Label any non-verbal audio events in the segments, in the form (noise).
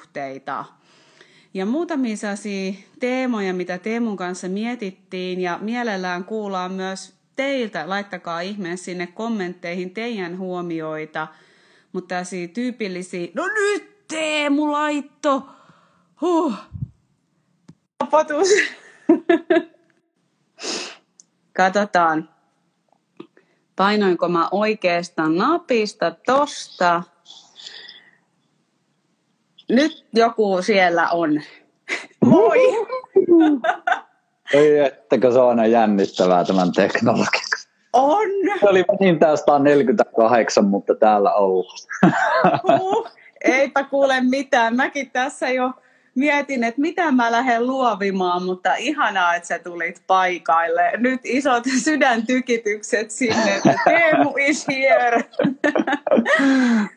ihmissuhteita. Ja muutamia sellaisia teemoja, mitä Teemun kanssa mietittiin ja mielellään kuullaan myös teiltä. Laittakaa ihmeen sinne kommentteihin teidän huomioita. Mutta tällaisia tyypillisiä, no nyt Teemu laitto! Huh. Potus. (laughs) Katsotaan. Painoinko mä oikeastaan napista tosta? Nyt joku siellä on. Moi! (laughs) Ei, ettäkö se on aina jännittävää tämän teknologian. On! Se oli niin tästä 48, mutta täällä ollaan. Huh, eipä kuule mitään. Mäkin tässä jo mietin, että mitä mä lähden luovimaan, mutta ihanaa, että sä tulit paikalle. Nyt isot (laughs) sydäntykitykset sinne, että Teemu is here.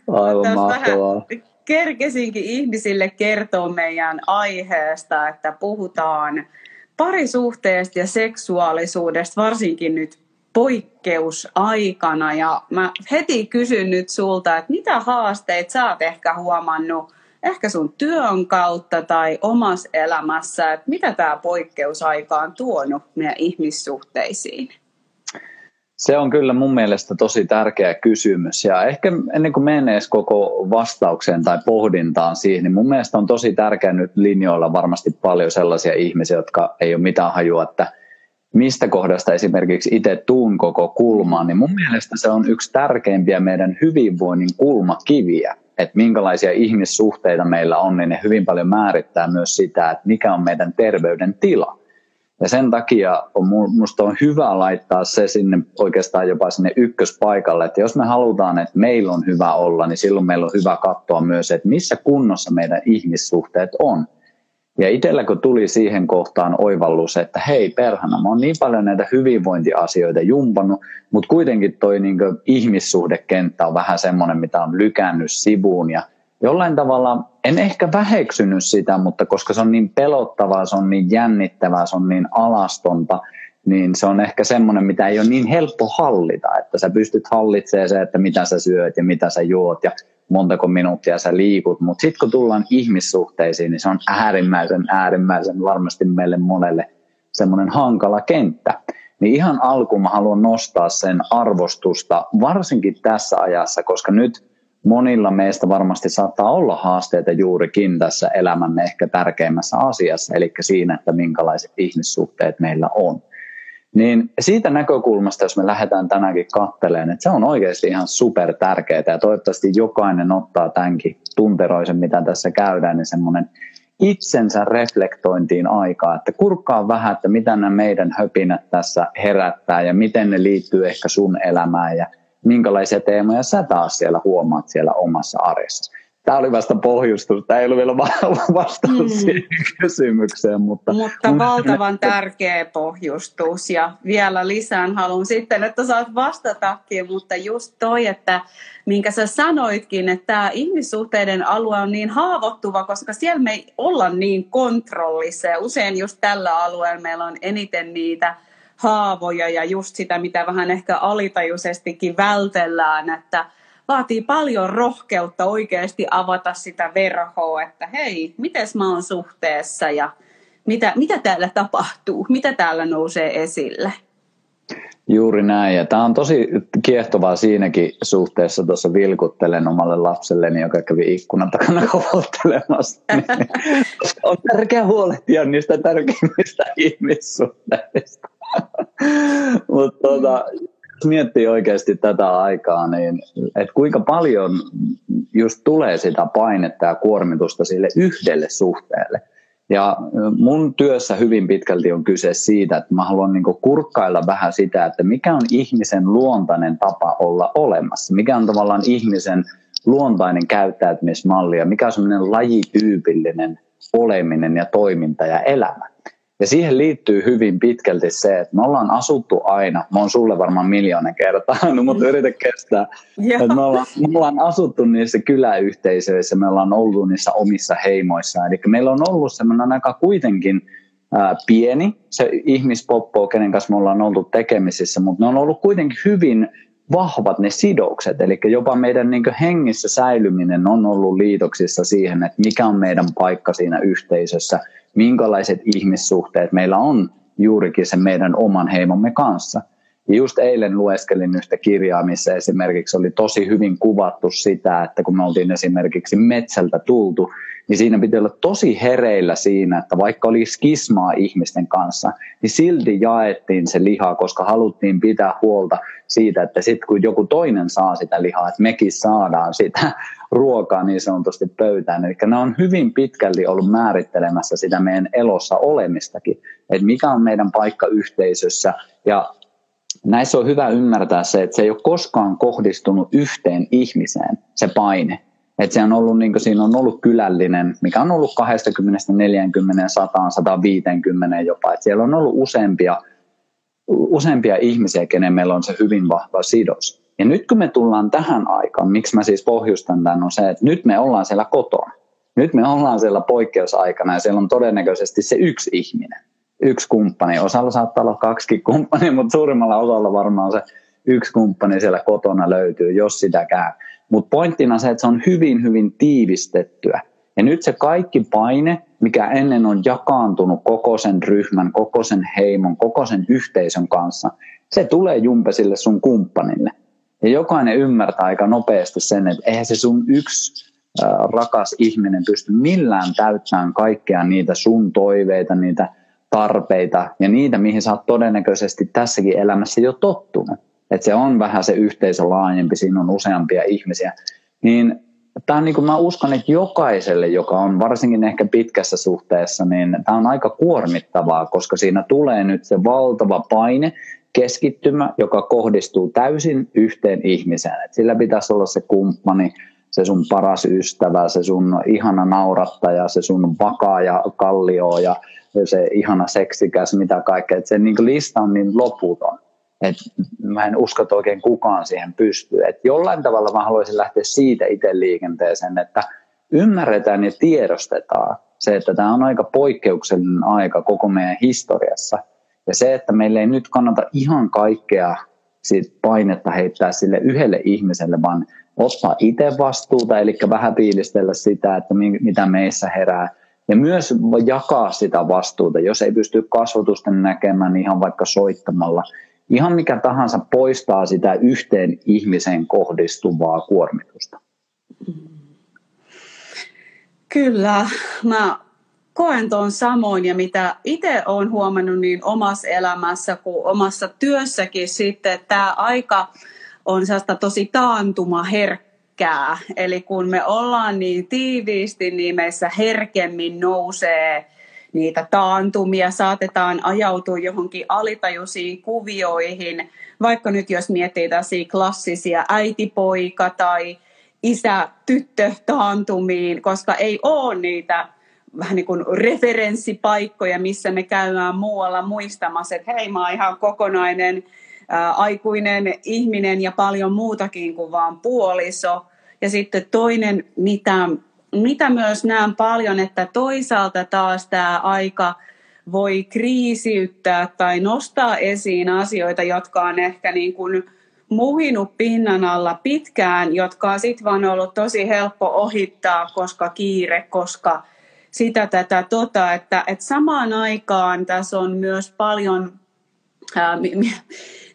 Aivan mahtavaa. Kerkesinkin ihmisille kertoa meidän aiheesta, että puhutaan parisuhteesta ja seksuaalisuudesta, varsinkin nyt poikkeusaikana. Ja mä heti kysyn nyt sulta, että mitä haasteita sä oot ehkä huomannut ehkä sun työn kautta tai omassa elämässä, että mitä tämä poikkeusaika on tuonut meidän ihmissuhteisiin? Se on kyllä mun mielestä tosi tärkeä kysymys ja ehkä ennen kuin menee koko vastaukseen tai pohdintaan siihen, niin mun mielestä on tosi tärkeää nyt linjoilla varmasti paljon sellaisia ihmisiä, jotka ei ole mitään hajua, että mistä kohdasta esimerkiksi itse tuun koko kulmaan, niin mun mielestä se on yksi tärkeimpiä meidän hyvinvoinnin kulmakiviä että minkälaisia ihmissuhteita meillä on, niin ne hyvin paljon määrittää myös sitä, että mikä on meidän terveyden tila. Ja sen takia on, musta on hyvä laittaa se sinne oikeastaan jopa sinne ykköspaikalle, että jos me halutaan, että meillä on hyvä olla, niin silloin meillä on hyvä katsoa myös, että missä kunnossa meidän ihmissuhteet on. Ja itsellä kun tuli siihen kohtaan oivallus, että hei perhana, mä oon niin paljon näitä hyvinvointiasioita jumpannut, mutta kuitenkin toi niin ihmissuhdekenttä on vähän semmoinen, mitä on lykännyt sivuun ja jollain tavalla en ehkä väheksynyt sitä, mutta koska se on niin pelottavaa, se on niin jännittävää, se on niin alastonta, niin se on ehkä semmoinen, mitä ei ole niin helppo hallita, että sä pystyt hallitsemaan se, että mitä sä syöt ja mitä sä juot ja montako minuuttia sä liikut, mutta sitten kun tullaan ihmissuhteisiin, niin se on äärimmäisen, äärimmäisen varmasti meille monelle semmoinen hankala kenttä. Niin ihan alkuun mä haluan nostaa sen arvostusta, varsinkin tässä ajassa, koska nyt monilla meistä varmasti saattaa olla haasteita juurikin tässä elämämme ehkä tärkeimmässä asiassa, eli siinä, että minkälaiset ihmissuhteet meillä on. Niin siitä näkökulmasta, jos me lähdetään tänäänkin katteleen, että se on oikeasti ihan super tärkeää ja toivottavasti jokainen ottaa tämänkin tunteroisen, mitä tässä käydään, niin semmoinen itsensä reflektointiin aikaa, että kurkkaa vähän, että mitä nämä meidän höpinät tässä herättää ja miten ne liittyy ehkä sun elämään ja minkälaisia teemoja sä taas siellä huomaat siellä omassa arjessa. Tämä oli vasta pohjustus, tämä ei ollut vielä (laughs) vastaus mm. siihen kysymykseen. Mutta, mutta valtavan tärkeä pohjustus ja vielä lisään haluan sitten, että saat vastatakin, mutta just toi, että minkä sä sanoitkin, että tämä ihmissuhteiden alue on niin haavoittuva, koska siellä me ei olla niin kontrollissa ja usein just tällä alueella meillä on eniten niitä haavoja ja just sitä, mitä vähän ehkä alitajuisestikin vältellään, että – vaatii paljon rohkeutta oikeasti avata sitä verhoa, että hei, miten mä oon suhteessa ja mitä, mitä täällä tapahtuu, mitä täällä nousee esille. Juuri näin, ja tämä on tosi kiehtovaa siinäkin suhteessa, tuossa vilkuttelen omalle lapselleni, joka kävi ikkunan takana (laughs) kovolttelemassa. Koska (laughs) on tärkeää huolehtia niistä tärkeimmistä ihmissuhteista. Mutta tuota, jos miettii oikeasti tätä aikaa, niin että kuinka paljon just tulee sitä painetta ja kuormitusta sille yhdelle suhteelle. Ja mun työssä hyvin pitkälti on kyse siitä, että mä haluan niin kurkkailla vähän sitä, että mikä on ihmisen luontainen tapa olla olemassa. Mikä on tavallaan ihmisen luontainen käyttäytymismalli ja mikä on semmoinen lajityypillinen oleminen ja toiminta ja elämä. Ja siihen liittyy hyvin pitkälti se, että me ollaan asuttu aina, mä oon sulle varmaan miljoona kertaa, (laughs) no, mutta yritä kestää, että me ollaan, me ollaan asuttu niissä kyläyhteisöissä, me ollaan ollut niissä omissa heimoissa, eli meillä on ollut semmoinen aika kuitenkin ää, pieni se ihmispoppo, kenen kanssa me ollaan ollut tekemisissä, mutta ne on ollut kuitenkin hyvin vahvat ne sidokset. Eli jopa meidän niin hengissä säilyminen on ollut liitoksissa siihen, että mikä on meidän paikka siinä yhteisössä, minkälaiset ihmissuhteet meillä on juurikin sen meidän oman heimomme kanssa. Ja just eilen lueskelin yhtä kirjaa, missä esimerkiksi oli tosi hyvin kuvattu sitä, että kun me oltiin esimerkiksi metsältä tultu, niin siinä piti olla tosi hereillä siinä, että vaikka oli skismaa ihmisten kanssa, niin silti jaettiin se liha, koska haluttiin pitää huolta siitä, että sitten kun joku toinen saa sitä lihaa, että mekin saadaan sitä (laughs) ruokaa niin sanotusti pöytään. Eli ne on hyvin pitkälti ollut määrittelemässä sitä meidän elossa olemistakin, että mikä on meidän paikka yhteisössä ja näissä on hyvä ymmärtää se, että se ei ole koskaan kohdistunut yhteen ihmiseen, se paine. Että se on ollut, niin siinä on ollut kylällinen, mikä on ollut 20, 40, 100, 150 jopa. Että siellä on ollut useampia, useampia ihmisiä, kenen meillä on se hyvin vahva sidos. Ja nyt kun me tullaan tähän aikaan, miksi mä siis pohjustan tämän, on se, että nyt me ollaan siellä kotona. Nyt me ollaan siellä poikkeusaikana ja siellä on todennäköisesti se yksi ihminen, yksi kumppani. Osalla saattaa olla kaksi kumppania, (laughs) mutta suurimmalla osalla varmaan se yksi kumppani siellä kotona löytyy, jos sitäkään. Mutta pointtina se, että se on hyvin, hyvin tiivistettyä. Ja nyt se kaikki paine, mikä ennen on jakaantunut koko sen ryhmän, koko sen heimon, koko sen yhteisön kanssa, se tulee jumpesille sun kumppanille. Ja jokainen ymmärtää aika nopeasti sen, että eihän se sun yksi rakas ihminen pysty millään täyttämään kaikkea niitä sun toiveita, niitä tarpeita ja niitä, mihin sä oot todennäköisesti tässäkin elämässä jo tottunut että se on vähän se yhteisö laajempi, siinä on useampia ihmisiä, niin tämä on niin kuin mä uskon, että jokaiselle, joka on varsinkin ehkä pitkässä suhteessa, niin tämä on aika kuormittavaa, koska siinä tulee nyt se valtava paine, keskittymä, joka kohdistuu täysin yhteen ihmiseen. Et sillä pitäisi olla se kumppani, se sun paras ystävä, se sun ihana naurattaja, se sun vakaa ja kallio ja se ihana seksikäs, mitä kaikkea. Et se niin lista on niin loputon. Et mä en usko, että oikein kukaan siihen pystyy. Et jollain tavalla mä haluaisin lähteä siitä itse liikenteeseen, että ymmärretään ja tiedostetaan se, että tämä on aika poikkeuksellinen aika koko meidän historiassa. Ja se, että meillä ei nyt kannata ihan kaikkea siitä painetta heittää sille yhdelle ihmiselle, vaan ottaa itse vastuuta, eli vähän piilistellä sitä, että mitä meissä herää. Ja myös jakaa sitä vastuuta, jos ei pysty kasvotusten näkemään niin ihan vaikka soittamalla, ihan mikä tahansa poistaa sitä yhteen ihmiseen kohdistuvaa kuormitusta. Kyllä, mä koen tuon samoin ja mitä itse olen huomannut niin omassa elämässä kuin omassa työssäkin sitten, että tämä aika on sellaista tosi taantumaherkkää. Eli kun me ollaan niin tiiviisti, niin meissä herkemmin nousee niitä taantumia, saatetaan ajautua johonkin alitajuisiin kuvioihin, vaikka nyt jos miettii tällaisia klassisia äitipoika tai isä-tyttö taantumiin, koska ei ole niitä vähän niin kuin referenssipaikkoja, missä me käydään muualla muistamassa, että hei, mä oon ihan kokonainen ää, aikuinen ihminen ja paljon muutakin kuin vaan puoliso. Ja sitten toinen, mitä mitä myös näen paljon, että toisaalta taas tämä aika voi kriisiyttää tai nostaa esiin asioita, jotka on ehkä niin kuin muhinut pinnan alla pitkään, jotka on sitten vaan ollut tosi helppo ohittaa, koska kiire, koska sitä tätä tota, että, että samaan aikaan tässä on myös paljon,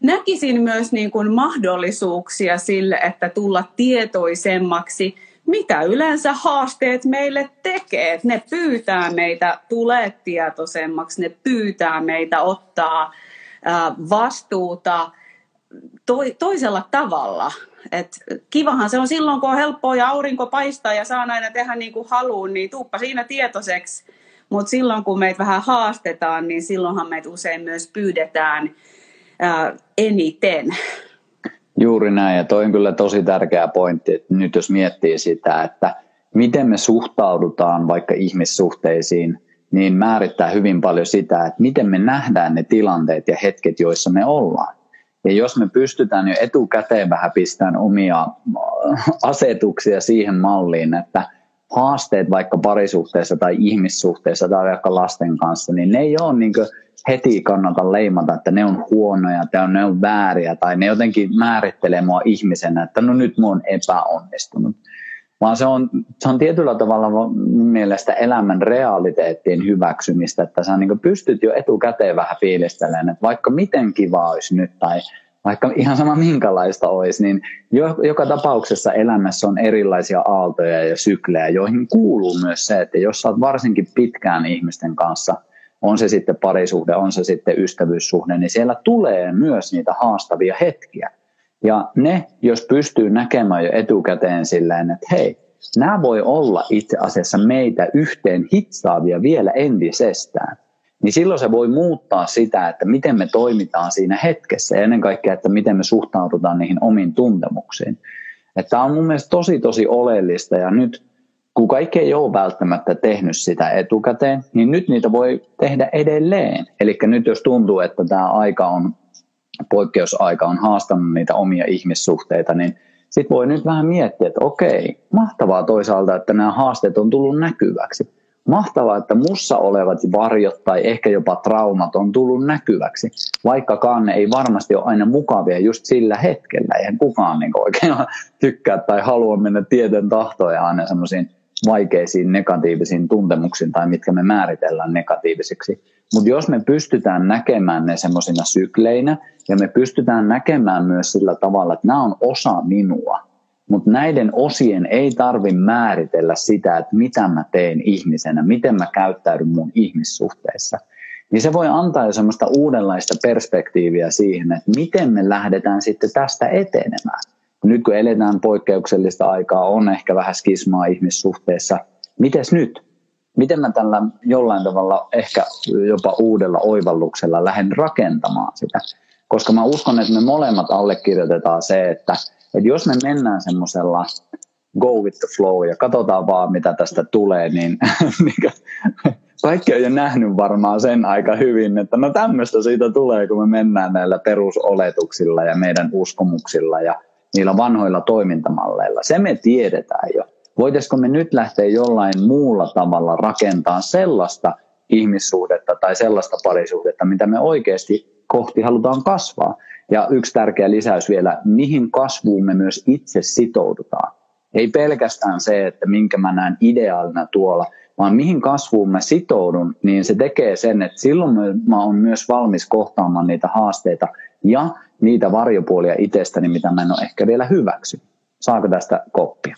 näkisin myös niin kuin mahdollisuuksia sille, että tulla tietoisemmaksi – mitä yleensä haasteet meille tekee. Ne pyytää meitä tulee tietoisemmaksi, ne pyytää meitä ottaa vastuuta toisella tavalla. Et kivahan se on silloin, kun on helppoa ja aurinko paistaa ja saa aina tehdä niin kuin haluun, niin tuuppa siinä tietoiseksi. Mutta silloin, kun meitä vähän haastetaan, niin silloinhan meitä usein myös pyydetään ää, eniten. Juuri näin, ja toi on kyllä tosi tärkeä pointti, että nyt jos miettii sitä, että miten me suhtaudutaan vaikka ihmissuhteisiin, niin määrittää hyvin paljon sitä, että miten me nähdään ne tilanteet ja hetket, joissa me ollaan. Ja jos me pystytään jo etukäteen vähän pistämään omia asetuksia siihen malliin, että haasteet vaikka parisuhteessa tai ihmissuhteessa tai vaikka lasten kanssa, niin ne ei ole niin heti kannata leimata, että ne on huonoja tai ne on vääriä tai ne jotenkin määrittelee mua ihmisenä, että no nyt mä oon epäonnistunut. Vaan se on, se on tietyllä tavalla mielestä elämän realiteettien hyväksymistä, että sä niin pystyt jo etukäteen vähän fiilistelemään, että vaikka miten kiva olisi nyt tai vaikka ihan sama minkälaista olisi, niin joka tapauksessa elämässä on erilaisia aaltoja ja syklejä, joihin kuuluu myös se, että jos oot varsinkin pitkään ihmisten kanssa, on se sitten parisuhde, on se sitten ystävyyssuhde, niin siellä tulee myös niitä haastavia hetkiä. Ja ne, jos pystyy näkemään jo etukäteen silleen, että hei, nämä voi olla itse asiassa meitä yhteen hitsaavia vielä entisestään niin silloin se voi muuttaa sitä, että miten me toimitaan siinä hetkessä ja ennen kaikkea, että miten me suhtaudutaan niihin omiin tuntemuksiin. Tämä on mun mielestä tosi tosi oleellista ja nyt kun kaikki ei ole välttämättä tehnyt sitä etukäteen, niin nyt niitä voi tehdä edelleen. Eli nyt jos tuntuu, että tämä aika on, poikkeusaika on haastanut niitä omia ihmissuhteita, niin sitten voi nyt vähän miettiä, että okei, mahtavaa toisaalta, että nämä haasteet on tullut näkyväksi mahtavaa, että mussa olevat varjot tai ehkä jopa traumat on tullut näkyväksi, vaikkakaan ne ei varmasti ole aina mukavia just sillä hetkellä. Eihän kukaan niin oikein tykkää tai halua mennä tieten tahtoon ja aina semmoisiin vaikeisiin negatiivisiin tuntemuksiin tai mitkä me määritellään negatiivisiksi. Mutta jos me pystytään näkemään ne semmoisina sykleinä ja me pystytään näkemään myös sillä tavalla, että nämä on osa minua, mutta näiden osien ei tarvi määritellä sitä, että mitä mä teen ihmisenä, miten mä käyttäydyn mun ihmissuhteissa. Niin se voi antaa jo semmoista uudenlaista perspektiiviä siihen, että miten me lähdetään sitten tästä etenemään. Nyt kun eletään poikkeuksellista aikaa, on ehkä vähän skismaa ihmissuhteessa. Mites nyt? Miten mä tällä jollain tavalla ehkä jopa uudella oivalluksella lähden rakentamaan sitä? Koska mä uskon, että me molemmat allekirjoitetaan se, että että jos me mennään semmoisella go with the flow ja katsotaan vaan mitä tästä tulee, niin, (laughs) niin kaikki on jo nähnyt varmaan sen aika hyvin, että no tämmöistä siitä tulee, kun me mennään näillä perusoletuksilla ja meidän uskomuksilla ja niillä vanhoilla toimintamalleilla. Se me tiedetään jo. Voitaisiko me nyt lähteä jollain muulla tavalla rakentamaan sellaista ihmissuhdetta tai sellaista parisuhdetta, mitä me oikeasti kohti halutaan kasvaa. Ja yksi tärkeä lisäys vielä, mihin kasvuun me myös itse sitoudutaan. Ei pelkästään se, että minkä mä näen ideaalina tuolla, vaan mihin kasvuun mä sitoudun, niin se tekee sen, että silloin mä oon myös valmis kohtaamaan niitä haasteita ja niitä varjopuolia itsestäni, mitä mä en ole ehkä vielä hyväksy. Saako tästä koppia?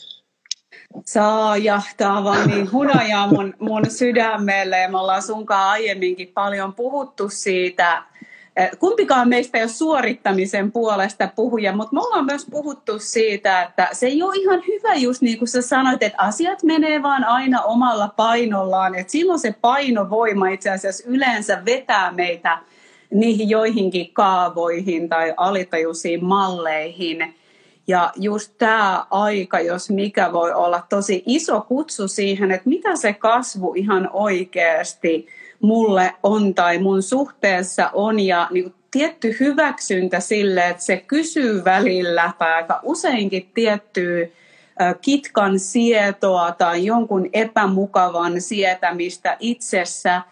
Saa ja tämä on vaan niin hunajaa mun, mun sydämelle me ollaan sunkaan aiemminkin paljon puhuttu siitä, kumpikaan meistä ei ole suorittamisen puolesta puhuja, mutta me ollaan myös puhuttu siitä, että se ei ole ihan hyvä just niin kuin sä sanoit, että asiat menee vaan aina omalla painollaan, että silloin se painovoima itse asiassa yleensä vetää meitä niihin joihinkin kaavoihin tai alitajuisiin malleihin. Ja just tämä aika, jos mikä voi olla tosi iso kutsu siihen, että mitä se kasvu ihan oikeasti – mulle on tai mun suhteessa on. Ja niin kuin tietty hyväksyntä sille, että se kysyy välillä tai aika useinkin tiettyä kitkan sietoa tai jonkun epämukavan sietämistä itsessä,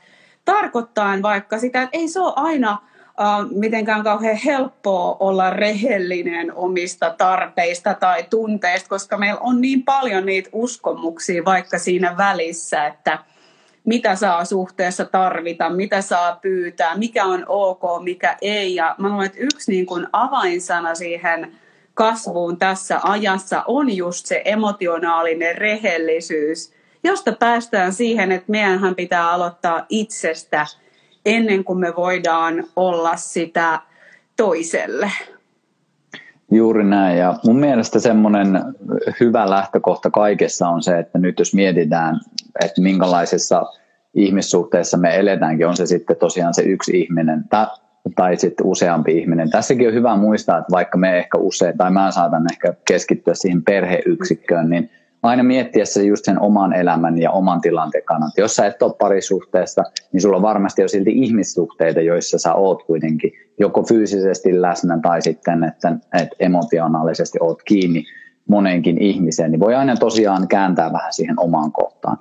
tarkoittaa vaikka sitä, että ei se ole aina mitenkään kauhean helppoa olla rehellinen omista tarpeista tai tunteista, koska meillä on niin paljon niitä uskomuksia vaikka siinä välissä, että – mitä saa suhteessa tarvita, mitä saa pyytää, mikä on ok, mikä ei. Ja mä luulen, että yksi niin kuin avainsana siihen kasvuun tässä ajassa on just se emotionaalinen rehellisyys, josta päästään siihen, että meidänhän pitää aloittaa itsestä ennen kuin me voidaan olla sitä toiselle. Juuri näin. Ja mun mielestä semmoinen hyvä lähtökohta kaikessa on se, että nyt jos mietitään, että minkälaisessa ihmissuhteessa me eletäänkin, on se sitten tosiaan se yksi ihminen tai sitten useampi ihminen. Tässäkin on hyvä muistaa, että vaikka me ehkä usein, tai mä saatan ehkä keskittyä siihen perheyksikköön, niin aina miettiä se just sen oman elämän ja oman tilanteen kannalta. Jos sä et ole parisuhteessa, niin sulla on varmasti jo silti ihmissuhteita, joissa sä oot kuitenkin joko fyysisesti läsnä tai sitten, että, että emotionaalisesti oot kiinni moneenkin ihmiseen, niin voi aina tosiaan kääntää vähän siihen omaan kohtaan.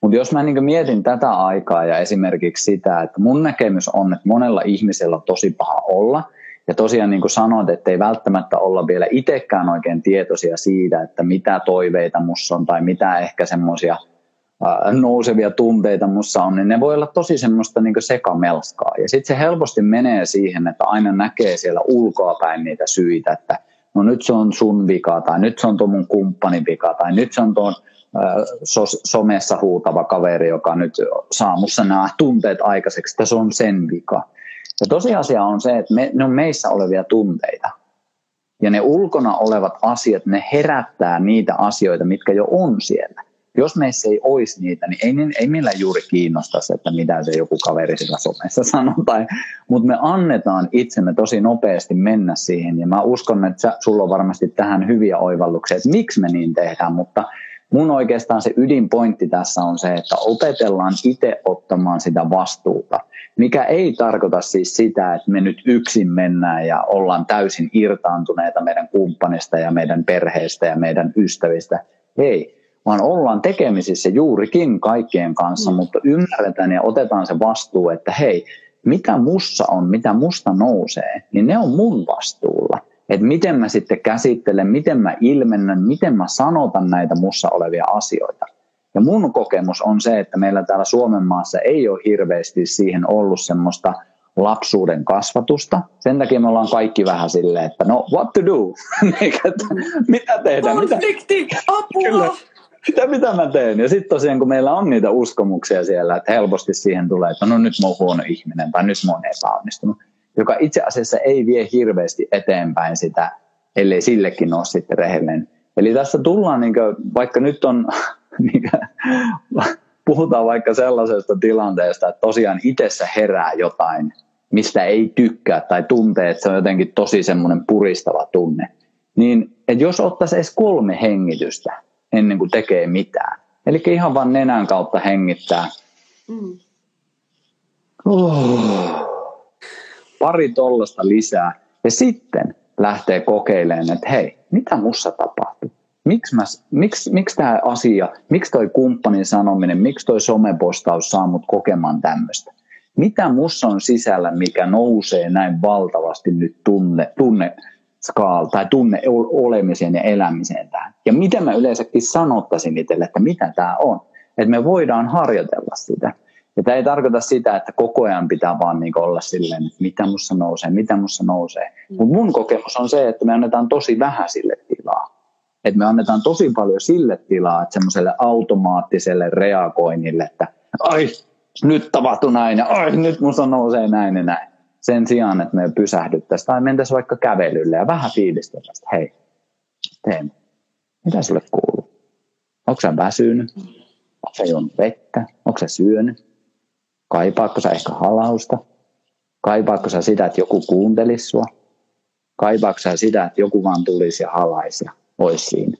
Mutta jos mä niin mietin tätä aikaa ja esimerkiksi sitä, että mun näkemys on, että monella ihmisellä on tosi paha olla, ja tosiaan niin kuin sanoit, että ei välttämättä olla vielä itsekään oikein tietoisia siitä, että mitä toiveita mussa on tai mitä ehkä semmoisia nousevia tunteita mussa on, niin ne voi olla tosi semmoista niin sekamelskaa. Ja sitten se helposti menee siihen, että aina näkee siellä ulkoapäin niitä syitä, että no nyt se on sun vika, tai nyt se on tuon mun kumppanin vika, tai nyt se on tuon somessa huutava kaveri, joka nyt saa mussa nämä tunteet aikaiseksi, että se on sen vika. Ja tosiasia on se, että me, ne on meissä olevia tunteita. Ja ne ulkona olevat asiat, ne herättää niitä asioita, mitkä jo on siellä. Jos meissä ei olisi niitä, niin ei, ei meillä juuri kiinnosta se, että mitä se joku kaveri sillä somessa sanoo. Mutta me annetaan itsemme tosi nopeasti mennä siihen. Ja mä uskon, että sulla on varmasti tähän hyviä oivalluksia, että miksi me niin tehdään. Mutta mun oikeastaan se ydinpointti tässä on se, että opetellaan itse ottamaan sitä vastuuta. Mikä ei tarkoita siis sitä, että me nyt yksin mennään ja ollaan täysin irtaantuneita meidän kumppanista ja meidän perheestä ja meidän ystävistä. Ei, vaan ollaan tekemisissä juurikin kaikkien kanssa, mm. mutta ymmärretään ja otetaan se vastuu, että hei, mitä mussa on, mitä musta nousee, niin ne on mun vastuulla että miten mä sitten käsittelen, miten mä ilmennän, miten mä sanotan näitä mussa olevia asioita. Ja mun kokemus on se, että meillä täällä Suomen maassa ei ole hirveästi siihen ollut semmoista lapsuuden kasvatusta. Sen takia me ollaan kaikki vähän silleen, että no what to do? (laughs) mitä tehdään? Konflikti, apua! Kyllä. Mitä, mitä mä teen? Ja sitten tosiaan, kun meillä on niitä uskomuksia siellä, että helposti siihen tulee, että no nyt mä oon huono ihminen tai nyt mä oon epäonnistunut joka itse asiassa ei vie hirveästi eteenpäin sitä, ellei sillekin ole sitten rehellinen. Eli tässä tullaan, niin kuin, vaikka nyt on, (laughs) niin kuin, puhutaan vaikka sellaisesta tilanteesta, että tosiaan itsessä herää jotain, mistä ei tykkää tai tuntee, että se on jotenkin tosi semmoinen puristava tunne, niin että jos ottaisi edes kolme hengitystä ennen kuin tekee mitään, eli ihan vain nenän kautta hengittää, mm. oh, pari tollasta lisää ja sitten lähtee kokeilemaan, että hei, mitä mussa tapahtuu? Miksi, mä, miksi, miksi tämä asia, miksi toi kumppanin sanominen, miksi toi somepostaus saa mut kokemaan tämmöistä? Mitä mussa on sisällä, mikä nousee näin valtavasti nyt tunne, tunne skaal, tai tunne olemiseen ja elämiseen tähän? Ja mitä mä yleensäkin sanottaisin itselle, että mitä tämä on? Että me voidaan harjoitella sitä. Ja tämä ei tarkoita sitä, että koko ajan pitää vaan niin olla silleen, että mitä mussa nousee, mitä mussa nousee. Mm. Mutta mun kokemus on se, että me annetaan tosi vähän sille tilaa. Että me annetaan tosi paljon sille tilaa, että semmoiselle automaattiselle reagoinnille, että ai, nyt tapahtui näin ja ai, nyt musta nousee näin ja näin. Sen sijaan, että me pysähdyttäisiin tai mentäisiin vaikka kävelylle ja vähän fiilisteltäisiin, että hei, Teemu, mitä sulle kuuluu? Onko sä väsynyt? Onko sä juonut vettä? Onko sä syönyt? Kaipaatko sä ehkä halausta? Kaipaatko sä sitä, että joku kuuntelisi sua? Kaipaatko sä sitä, että joku vaan tulisi ja halaisi ja olisi siinä?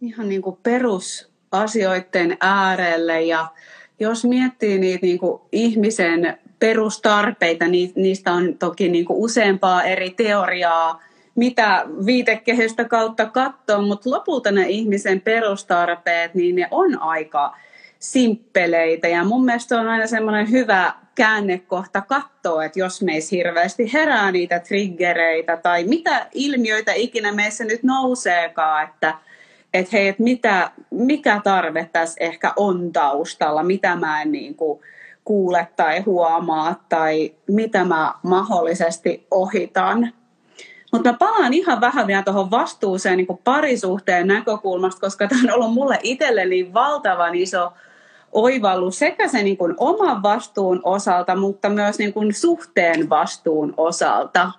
Ihan niin kuin perusasioiden äärelle ja jos miettii niitä niin kuin ihmisen perustarpeita, niin niistä on toki niin kuin useampaa eri teoriaa, mitä viitekehystä kautta katsoa, mutta lopulta ne ihmisen perustarpeet, niin ne on aika simppeleitä. Ja mun mielestä on aina semmoinen hyvä käännekohta katsoa, että jos meissä hirveästi herää niitä triggereitä tai mitä ilmiöitä ikinä meissä nyt nouseekaan, että että hei, että mitä, mikä tarve tässä ehkä on taustalla, mitä mä en niin kuin kuule tai huomaa tai mitä mä mahdollisesti ohitan. Mutta mä palaan ihan vähän vielä tuohon vastuuseen niin parisuhteen näkökulmasta, koska tämä on ollut mulle itselleni valtavan iso oivallus sekä sen niin kuin oman vastuun osalta, mutta myös niin kuin suhteen vastuun osalta.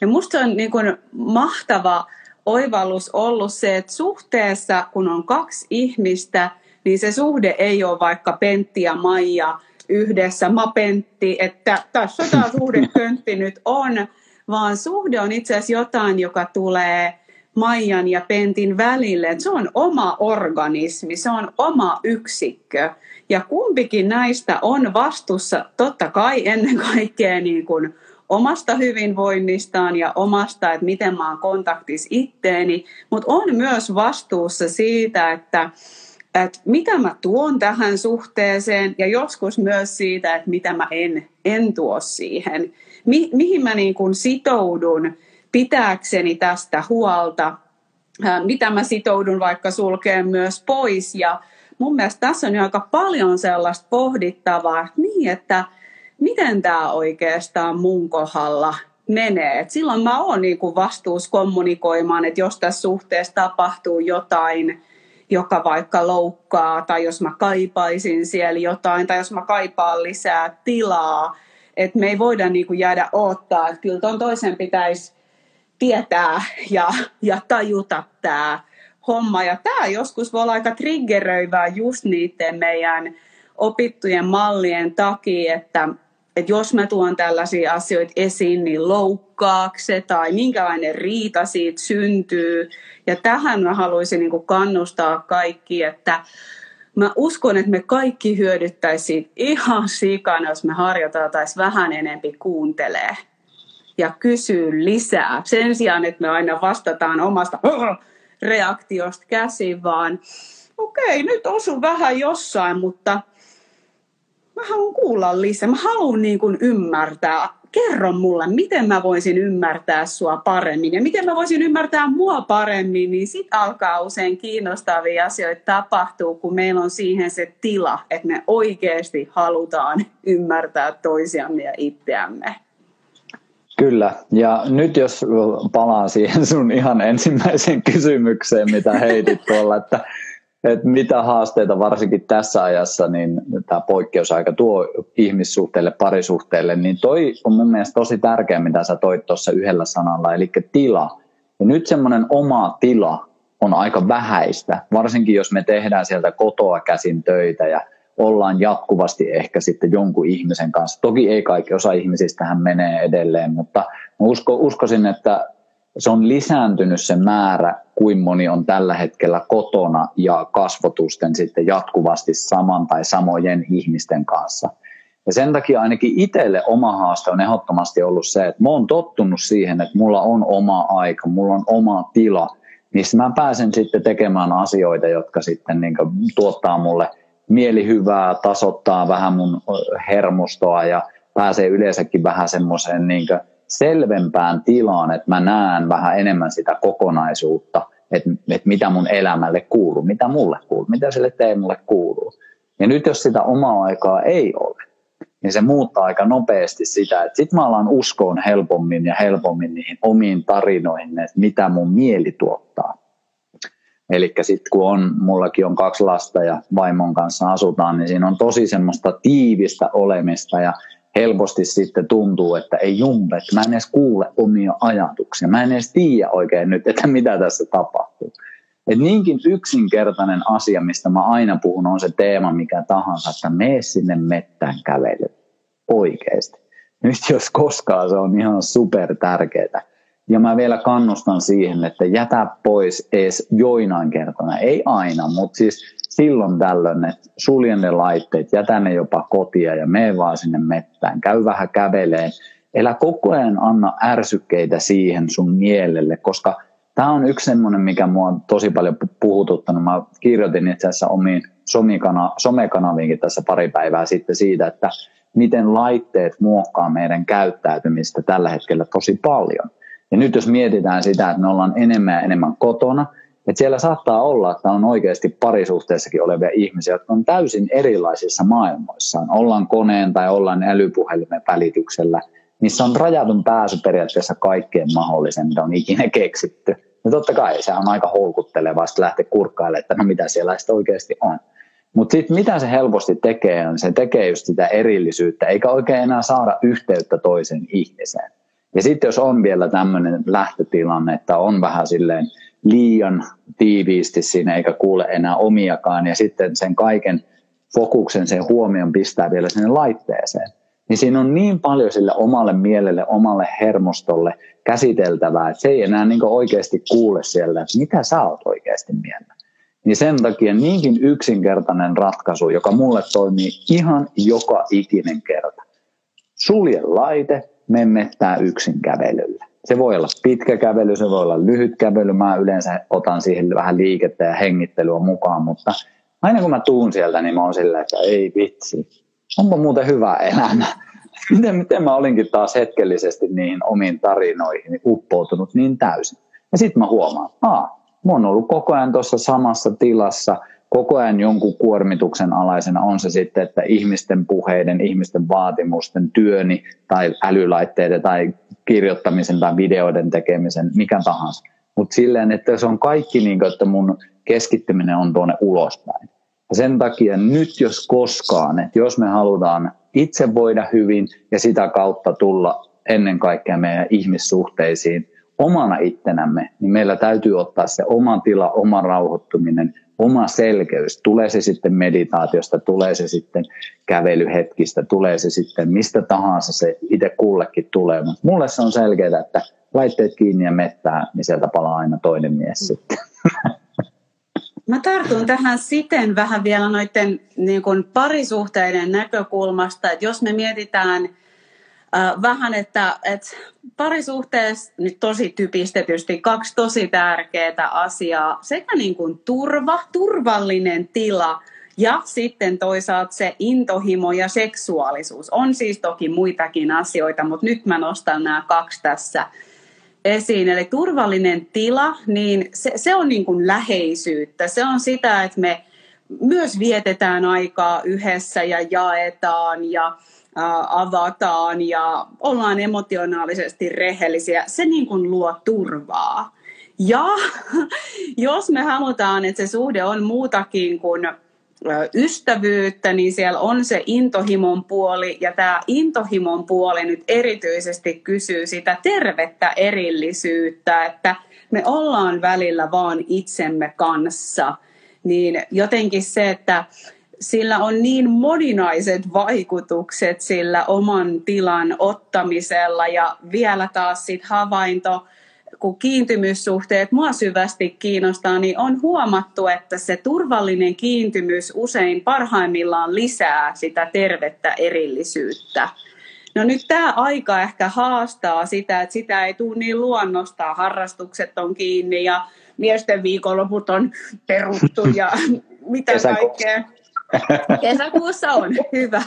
Ja musta on niin kuin mahtava oivallus ollut se, että suhteessa, kun on kaksi ihmistä, niin se suhde ei ole vaikka Pentti ja Maija yhdessä, mä Pentti, että tässä tämä suhde (laughs) Pentti nyt on, vaan suhde on itse asiassa jotain, joka tulee Maijan ja Pentin välille. Että se on oma organismi, se on oma yksikkö. Ja kumpikin näistä on vastuussa totta kai ennen kaikkea niin kuin omasta hyvinvoinnistaan ja omasta, että miten mä oon kontaktis itteeni, mutta on myös vastuussa siitä, että että mitä mä tuon tähän suhteeseen ja joskus myös siitä, että mitä mä en, en tuo siihen. Mi, mihin mä niin kuin sitoudun pitääkseni tästä huolta, mitä mä sitoudun vaikka sulkeen myös pois. Ja mun mielestä tässä on jo aika paljon sellaista pohdittavaa, niin että miten tämä oikeastaan mun kohdalla menee. Et silloin mä oon niin kuin vastuus kommunikoimaan, että jos tässä suhteessa tapahtuu jotain, joka vaikka loukkaa, tai jos mä kaipaisin siellä jotain, tai jos mä kaipaan lisää tilaa, että me ei voida niin kuin jäädä odottaa, että kyllä ton toisen pitäisi tietää ja, ja tajuta tämä homma. Ja tämä joskus voi olla aika triggeröivää just niiden meidän opittujen mallien takia, että, että jos mä tuon tällaisia asioita esiin, niin loukkaakse tai minkälainen riita siitä syntyy. Ja tähän mä haluaisin niin kannustaa kaikki, että mä uskon, että me kaikki hyödyttäisiin ihan sikana, jos me harjoiteltaisiin vähän enempi kuuntelee ja kysyy lisää. Sen sijaan, että me aina vastataan omasta (laughs) reaktiosta käsin, vaan okei, nyt osu vähän jossain, mutta mä haluan kuulla lisää. Mä haluan niin kuin ymmärtää. Kerro mulle, miten mä voisin ymmärtää sua paremmin ja miten mä voisin ymmärtää mua paremmin, niin sit alkaa usein kiinnostavia asioita tapahtuu, kun meillä on siihen se tila, että me oikeasti halutaan ymmärtää toisiamme ja itseämme. Kyllä, ja nyt jos palaan siihen sun ihan ensimmäiseen (laughs) kysymykseen, mitä heitit tuolla, että, että mitä haasteita varsinkin tässä ajassa niin tämä poikkeusaika tuo ihmissuhteille, parisuhteille, niin toi on mun mielestä tosi tärkeä, mitä sä toit tuossa yhdellä sanalla, eli tila. Ja nyt semmoinen oma tila on aika vähäistä, varsinkin jos me tehdään sieltä kotoa käsin töitä ja ollaan jatkuvasti ehkä sitten jonkun ihmisen kanssa. Toki ei kaikki osa ihmisistä hän menee edelleen, mutta usko, uskoisin, että se on lisääntynyt se määrä, kuin moni on tällä hetkellä kotona ja kasvotusten sitten jatkuvasti saman tai samojen ihmisten kanssa. Ja sen takia ainakin itselle oma haaste on ehdottomasti ollut se, että mä oon tottunut siihen, että mulla on oma aika, mulla on oma tila, missä mä pääsen sitten tekemään asioita, jotka sitten niin tuottaa mulle – mielihyvää, tasoittaa vähän mun hermostoa ja pääsee yleensäkin vähän semmoiseen niin selvempään tilaan, että mä näen vähän enemmän sitä kokonaisuutta, että, että mitä mun elämälle kuuluu, mitä mulle kuuluu, mitä sille teemulle kuuluu. Ja nyt jos sitä omaa aikaa ei ole, niin se muuttaa aika nopeasti sitä, että sitten mä alan uskoon helpommin ja helpommin niihin omiin tarinoihin, että mitä mun mieli tuottaa. Eli sitten kun on, mullakin on kaksi lasta ja vaimon kanssa asutaan, niin siinä on tosi semmoista tiivistä olemista ja helposti sitten tuntuu, että ei jumpe, että mä en edes kuule omia ajatuksia. Mä en edes tiedä oikein nyt, että mitä tässä tapahtuu. Et niinkin yksinkertainen asia, mistä mä aina puhun, on se teema mikä tahansa, että mene sinne mettään kävely. Oikeasti. Nyt jos koskaan se on ihan super tärkeää. Ja mä vielä kannustan siihen, että jätä pois edes joinain kertona. Ei aina, mutta siis silloin tällöin, että suljen ne laitteet, jätä ne jopa kotia ja mene vaan sinne mettään. Käy vähän käveleen. Elä koko ajan anna ärsykkeitä siihen sun mielelle, koska tämä on yksi semmoinen, mikä mua on tosi paljon puhututtanut. Mä kirjoitin itse asiassa omiin somekanaviinkin tässä pari päivää sitten siitä, että miten laitteet muokkaa meidän käyttäytymistä tällä hetkellä tosi paljon – ja nyt jos mietitään sitä, että me ollaan enemmän ja enemmän kotona, että siellä saattaa olla, että on oikeasti parisuhteessakin olevia ihmisiä, jotka on täysin erilaisissa maailmoissaan. Ollaan koneen tai ollaan älypuhelimen välityksellä, missä on rajatun pääsy periaatteessa kaikkeen mahdollisen, mitä on ikinä keksitty. Ja totta kai se on aika houkuttelevaa sitten lähteä kurkkailemaan, että no mitä siellä sitten oikeasti on. Mutta sitten mitä se helposti tekee, on se tekee just sitä erillisyyttä, eikä oikein enää saada yhteyttä toisen ihmiseen. Ja sitten jos on vielä tämmöinen lähtötilanne, että on vähän silleen liian tiiviisti siinä eikä kuule enää omiakaan ja sitten sen kaiken fokuksen, sen huomion pistää vielä sinne laitteeseen, niin siinä on niin paljon sille omalle mielelle, omalle hermostolle käsiteltävää, että se ei enää niin oikeasti kuule siellä, että mitä sä oot oikeasti mieltä. Niin sen takia niinkin yksinkertainen ratkaisu, joka mulle toimii ihan joka ikinen kerta. Sulje laite, mettää yksin kävelyllä. Se voi olla pitkä kävely, se voi olla lyhyt kävely. Mä yleensä otan siihen vähän liikettä ja hengittelyä mukaan, mutta aina kun mä tuun sieltä, niin mä oon silleen, että ei vitsi, onpa muuten hyvä elämä. (laughs) Miten, miten mä olinkin taas hetkellisesti niihin omiin tarinoihin uppoutunut niin täysin. Ja sitten mä huomaan, että mä oon ollut koko ajan tuossa samassa tilassa, koko ajan jonkun kuormituksen alaisena, on se sitten, että ihmisten puheiden, ihmisten vaatimusten, työni tai älylaitteiden tai kirjoittamisen tai videoiden tekemisen, mikä tahansa. Mutta silleen, että se on kaikki, niin kuin, että mun keskittyminen on tuonne ulospäin. Ja sen takia nyt jos koskaan, että jos me halutaan itse voida hyvin ja sitä kautta tulla ennen kaikkea meidän ihmissuhteisiin omana ittenämme, niin meillä täytyy ottaa se oma tila, oma rauhoittuminen, oma selkeys. Tulee se sitten meditaatiosta, tulee se sitten kävelyhetkistä, tulee se sitten mistä tahansa se itse kullekin tulee. Mutta mulle se on selkeää, että laitteet kiinni ja mettää, niin sieltä palaa aina toinen mies sitten. (laughs) Mä tartun tähän siten vähän vielä noiden niin kuin parisuhteiden näkökulmasta, että jos me mietitään äh, vähän, että, että parisuhteessa nyt tosi typistetysti kaksi tosi tärkeää asiaa, sekä niin kuin turva, turvallinen tila ja sitten toisaalta se intohimo ja seksuaalisuus. On siis toki muitakin asioita, mutta nyt mä nostan nämä kaksi tässä esiin. Eli turvallinen tila, niin se, se on niin kuin läheisyyttä. Se on sitä, että me myös vietetään aikaa yhdessä ja jaetaan ja avataan ja ollaan emotionaalisesti rehellisiä. Se niin kuin luo turvaa. Ja (laughs) jos me halutaan, että se suhde on muutakin kuin ystävyyttä, niin siellä on se intohimon puoli, ja tämä intohimon puoli nyt erityisesti kysyy sitä tervettä erillisyyttä, että me ollaan välillä vaan itsemme kanssa, niin jotenkin se, että sillä on niin moninaiset vaikutukset sillä oman tilan ottamisella ja vielä taas sit havainto, kun kiintymyssuhteet mua syvästi kiinnostaa, niin on huomattu, että se turvallinen kiintymys usein parhaimmillaan lisää sitä tervettä erillisyyttä. No nyt tämä aika ehkä haastaa sitä, että sitä ei tule niin luonnosta, harrastukset on kiinni ja miesten viikonloput on peruttu ja (laughs) mitä kaikkea. Kesäkuussa on, hyvä.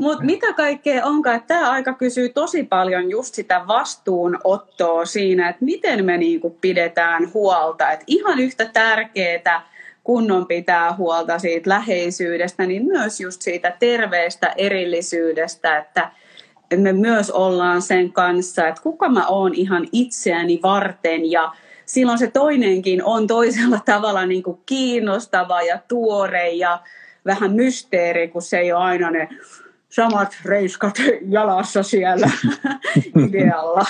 Mutta mitä kaikkea onkaan, että tämä aika kysyy tosi paljon just sitä vastuunottoa siinä, että miten me niinku pidetään huolta. Et ihan yhtä tärkeää kunnon pitää huolta siitä läheisyydestä, niin myös just siitä terveestä erillisyydestä, että me myös ollaan sen kanssa, että kuka mä oon ihan itseäni varten ja silloin se toinenkin on toisella (laughs) tavalla niin kuin kiinnostava ja tuore ja vähän mysteeri, kun se ei ole aina ne samat reiskat (laughs) jalassa siellä (laughs) idealla.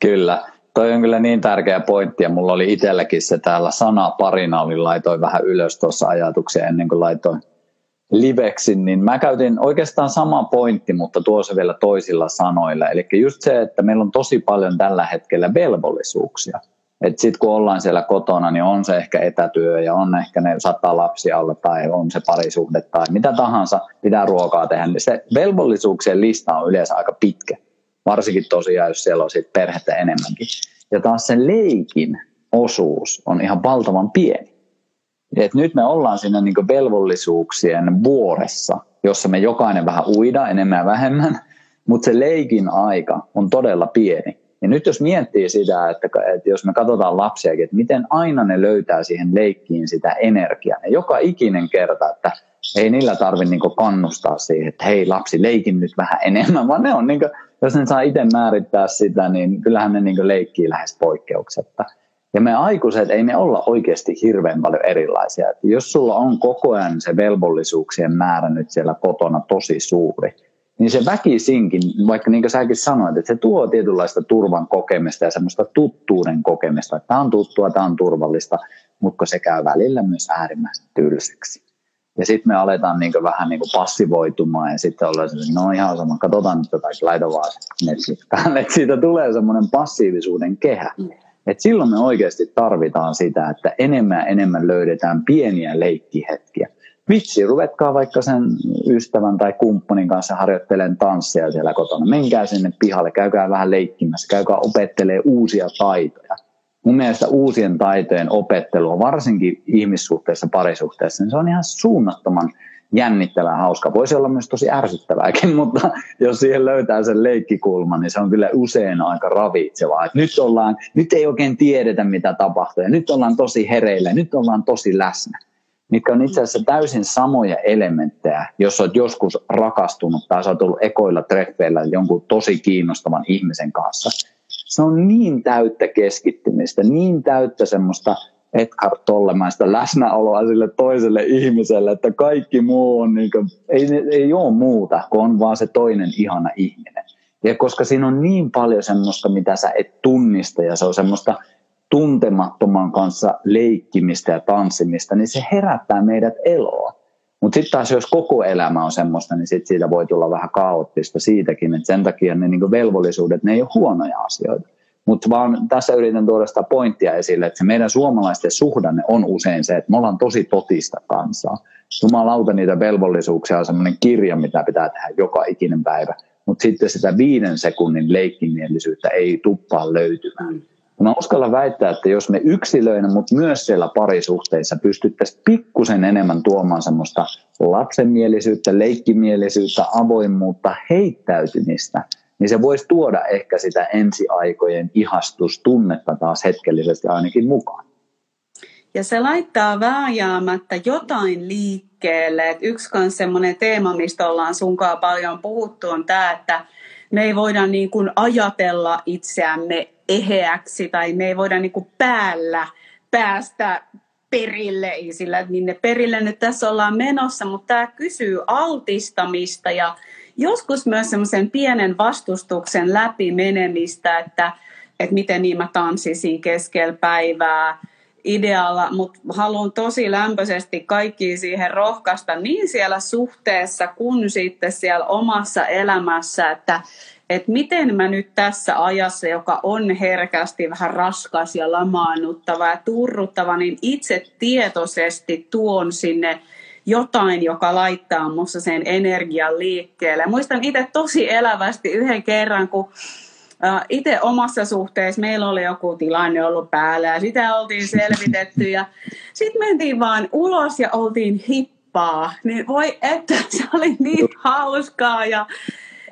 Kyllä. Toi on kyllä niin tärkeä pointti ja mulla oli itselläkin se täällä sana parina, oli laitoin vähän ylös tuossa ajatuksia ennen kuin laitoin liveksin, niin mä käytin oikeastaan sama pointti, mutta tuossa vielä toisilla sanoilla. Eli just se, että meillä on tosi paljon tällä hetkellä velvollisuuksia. Että sitten kun ollaan siellä kotona, niin on se ehkä etätyö ja on ehkä ne saattaa lapsia olla tai on se parisuhde tai mitä tahansa, pitää ruokaa tehdä, niin se velvollisuuksien lista on yleensä aika pitkä. Varsinkin tosiaan, jos siellä on sit perhettä enemmänkin. Ja taas sen leikin osuus on ihan valtavan pieni. Et nyt me ollaan siinä niin velvollisuuksien vuoressa, jossa me jokainen vähän uida enemmän ja vähemmän, mutta se leikin aika on todella pieni. Ja nyt jos miettii sitä, että, että jos me katsotaan lapsiakin, että miten aina ne löytää siihen leikkiin sitä energiaa. Ja joka ikinen kerta, että ei niillä tarvitse niin kannustaa siihen, että hei lapsi, leikin nyt vähän enemmän, vaan ne on, niin kuin, jos ne saa itse määrittää sitä, niin kyllähän ne niin leikkii lähes poikkeuksetta. Ja me aikuiset ei me olla oikeasti hirveän paljon erilaisia. Että jos sulla on koko ajan se velvollisuuksien määrä nyt siellä kotona tosi suuri, niin se väkisinkin, vaikka niin kuin säkin sanoit, että se tuo tietynlaista turvan kokemista ja semmoista tuttuuden kokemista, että tämä on tuttua, tämä on turvallista, mutta se käy välillä myös äärimmäisen tylsäksi. Ja sitten me aletaan niin vähän niin passivoitumaan ja sitten ollaan se, no ihan sama, katsotaan nyt jotain, laita vaan Netflix päälle, (laughs) että siitä tulee semmoinen passiivisuuden kehä. Mm. Et silloin me oikeasti tarvitaan sitä, että enemmän ja enemmän löydetään pieniä leikkihetkiä vitsi, ruvetkaa vaikka sen ystävän tai kumppanin kanssa harjoittelemaan tanssia siellä kotona. Menkää sinne pihalle, käykää vähän leikkimässä, käykää opettelee uusia taitoja. mun mielestä uusien taitojen opettelua, varsinkin ihmissuhteessa, parisuhteessa, niin se on ihan suunnattoman jännittävää, hauska. Voisi olla myös tosi ärsyttävääkin, (laughs) mutta jos siihen löytää sen leikkikulman, niin se on kyllä usein aika ravitsevaa. Nyt, ollaan, nyt ei oikein tiedetä, mitä tapahtuu, ja nyt ollaan tosi hereillä, nyt ollaan tosi läsnä. Mitkä on itse asiassa täysin samoja elementtejä, jos olet joskus rakastunut tai olet ollut ekoilla treffeillä jonkun tosi kiinnostavan ihmisen kanssa. Se on niin täyttä keskittymistä, niin täyttä semmoista Eckhart Tollemaista läsnäoloa sille toiselle ihmiselle, että kaikki muu on, niin kuin, ei, ei ole muuta, kun on vaan se toinen ihana ihminen. Ja koska siinä on niin paljon semmoista, mitä sä et tunnista ja se on semmoista tuntemattoman kanssa leikkimistä ja tanssimista, niin se herättää meidät eloa. Mutta sitten taas jos koko elämä on semmoista, niin sit siitä voi tulla vähän kaoottista siitäkin, että sen takia ne niinku velvollisuudet, ne ei ole huonoja asioita. Mutta vaan tässä yritän tuoda sitä pointtia esille, että se meidän suomalaisten suhdanne on usein se, että me ollaan tosi totista kansaa. Jumalauta niitä velvollisuuksia on semmoinen kirja, mitä pitää tehdä joka ikinen päivä. Mutta sitten sitä viiden sekunnin leikkimielisyyttä ei tuppaa löytymään. Mä uskallan väittää, että jos me yksilöinä, mutta myös siellä parisuhteissa pystyttäisiin pikkusen enemmän tuomaan semmoista lapsenmielisyyttä, leikkimielisyyttä, avoimuutta, heittäytymistä, niin se voisi tuoda ehkä sitä ensiaikojen ihastustunnetta taas hetkellisesti ainakin mukaan. Ja se laittaa vääjäämättä jotain liikkeelle. Et yksi myös semmoinen teema, mistä ollaan sunkaan paljon puhuttu, on tämä, että me ei voida niin kuin ajatella itseämme eheäksi tai me ei voida niin kuin päällä päästä perille, sillä minne perille nyt tässä ollaan menossa, mutta tämä kysyy altistamista ja joskus myös semmoisen pienen vastustuksen läpi menemistä, että, että miten niin mä tanssisin keskellä päivää idealla, mutta haluan tosi lämpöisesti kaikki siihen rohkaista niin siellä suhteessa kuin sitten siellä omassa elämässä, että, että miten mä nyt tässä ajassa, joka on herkästi vähän raskas ja lamaannuttava ja turruttava, niin itse tietoisesti tuon sinne jotain, joka laittaa musta sen energian liikkeelle. Muistan itse tosi elävästi yhden kerran, kun itse omassa suhteessa meillä oli joku tilanne ollut päällä ja sitä oltiin selvitetty ja sitten mentiin vaan ulos ja oltiin hippaa. Niin voi että se oli niin hauskaa ja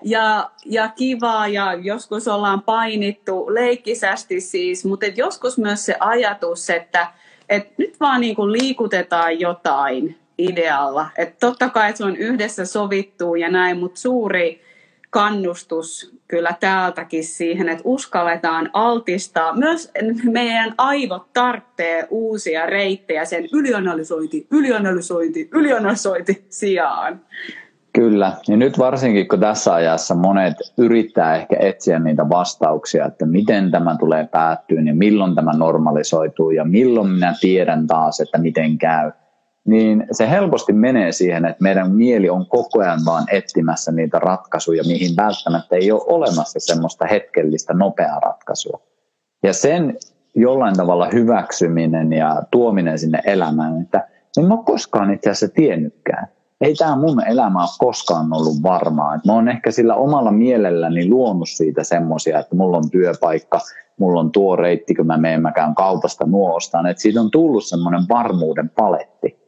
ja, ja kivaa ja joskus ollaan painittu leikkisästi siis, mutta et joskus myös se ajatus, että et nyt vaan niin kuin liikutetaan jotain idealla. Et totta kai se on yhdessä sovittu ja näin, mutta suuri kannustus kyllä täältäkin siihen, että uskalletaan altistaa. Myös meidän aivot tarvitsee uusia reittejä sen ylianalysointi, ylianalysointi, ylianalysointi sijaan. Kyllä, ja nyt varsinkin kun tässä ajassa monet yrittää ehkä etsiä niitä vastauksia, että miten tämä tulee päättyä ja milloin tämä normalisoituu ja milloin minä tiedän taas, että miten käy, niin se helposti menee siihen, että meidän mieli on koko ajan vaan etsimässä niitä ratkaisuja, mihin välttämättä ei ole olemassa semmoista hetkellistä nopeaa ratkaisua. Ja sen jollain tavalla hyväksyminen ja tuominen sinne elämään, että en ole koskaan itse asiassa tiennytkään ei tämä mun elämä ole koskaan ollut varmaa. Mä oon ehkä sillä omalla mielelläni luonut siitä semmoisia, että mulla on työpaikka, mulla on tuo reitti, kun mä menen, mä käyn kaupasta nuostaan. Että siitä on tullut semmoinen varmuuden paletti.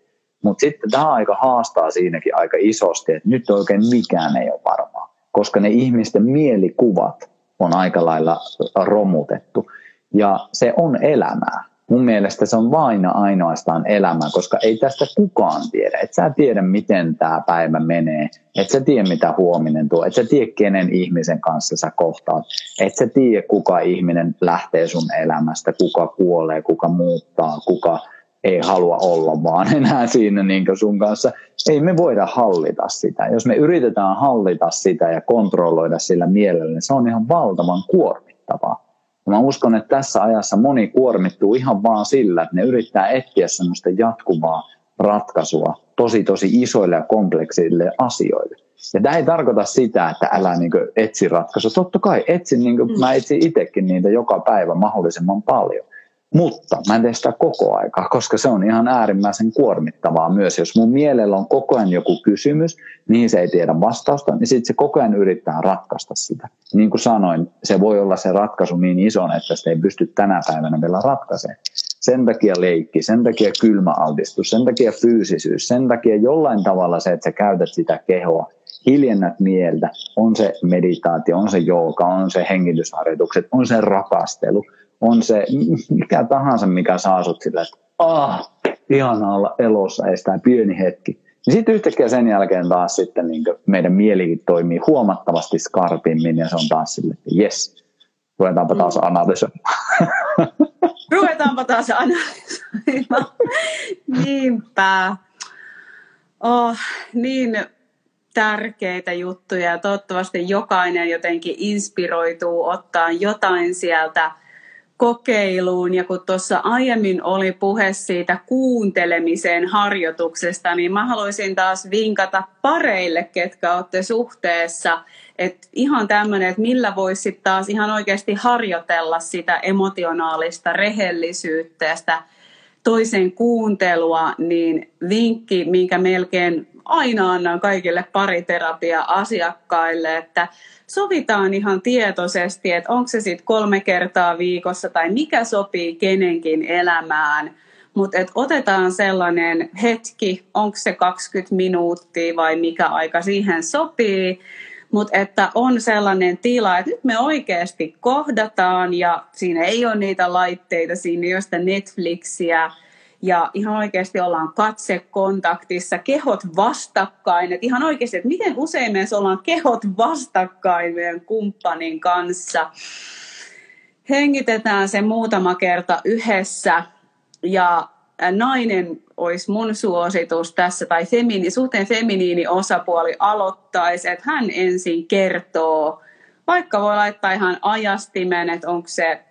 Mutta sitten tämä aika haastaa siinäkin aika isosti, että nyt oikein mikään ei ole varmaa. Koska ne ihmisten mielikuvat on aika lailla romutettu. Ja se on elämää mun mielestä se on vain ainoastaan elämä, koska ei tästä kukaan tiedä. Et sä tiedä, miten tämä päivä menee. Et sä tiedä, mitä huominen tuo. Et sä tiedä, kenen ihmisen kanssa sä kohtaat. Et sä tiedä, kuka ihminen lähtee sun elämästä, kuka kuolee, kuka muuttaa, kuka ei halua olla vaan (laughs) enää siinä niin sun kanssa. Ei me voida hallita sitä. Jos me yritetään hallita sitä ja kontrolloida sillä mielellä, niin se on ihan valtavan kuormittavaa. Ja mä uskon, että tässä ajassa moni kuormittuu ihan vaan sillä, että ne yrittää etsiä semmoista jatkuvaa ratkaisua tosi tosi isoille ja kompleksille asioille. Ja tämä ei tarkoita sitä, että älä niin etsi ratkaisua. Totta kai etsin, niin kuin, mä etsin itsekin niitä joka päivä mahdollisimman paljon. Mutta mä en tee sitä koko aikaa, koska se on ihan äärimmäisen kuormittavaa myös. Jos mun mielellä on koko ajan joku kysymys, niin se ei tiedä vastausta, niin sitten se koko ajan yrittää ratkaista sitä. Niin kuin sanoin, se voi olla se ratkaisu niin iso, että sitä ei pysty tänä päivänä vielä ratkaisemaan. Sen takia leikki, sen takia kylmäaltistus, sen takia fyysisyys, sen takia jollain tavalla se, että sä käytät sitä kehoa, hiljennät mieltä, on se meditaatio, on se jooga, on se hengitysharjoitukset, on se rakastelu, on se mikä tahansa, mikä saa sut sillä, että ah, ihana olla elossa, ei sitä pieni hetki. Ja sitten yhtäkkiä sen jälkeen taas sitten niin meidän mielikin toimii huomattavasti skarpimmin ja se on taas sille, että jes, ruvetaanpa taas mm. analysoimaan. (laughs) Ruvetaanpa taas analysoimaan. Niinpä. Oh, niin tärkeitä juttuja ja toivottavasti jokainen jotenkin inspiroituu ottaa jotain sieltä kokeiluun. Ja kun tuossa aiemmin oli puhe siitä kuuntelemisen harjoituksesta, niin mä haluaisin taas vinkata pareille, ketkä olette suhteessa, että ihan tämmöinen, että millä voisi taas ihan oikeasti harjoitella sitä emotionaalista rehellisyyttä ja sitä toisen kuuntelua, niin vinkki, minkä melkein aina annan kaikille pariterapia-asiakkaille, että sovitaan ihan tietoisesti, että onko se sitten kolme kertaa viikossa tai mikä sopii kenenkin elämään. Mutta otetaan sellainen hetki, onko se 20 minuuttia vai mikä aika siihen sopii, mutta että on sellainen tila, että nyt me oikeasti kohdataan ja siinä ei ole niitä laitteita, siinä ei ole sitä Netflixiä, ja ihan oikeasti ollaan katsekontaktissa, kehot vastakkain, että ihan oikeasti, että miten usein me ollaan kehot vastakkain meidän kumppanin kanssa. Hengitetään se muutama kerta yhdessä. Ja nainen olisi mun suositus tässä, tai femini, suhteen feminiini osapuoli aloittaisi, että hän ensin kertoo, vaikka voi laittaa ihan ajastimen, että onko se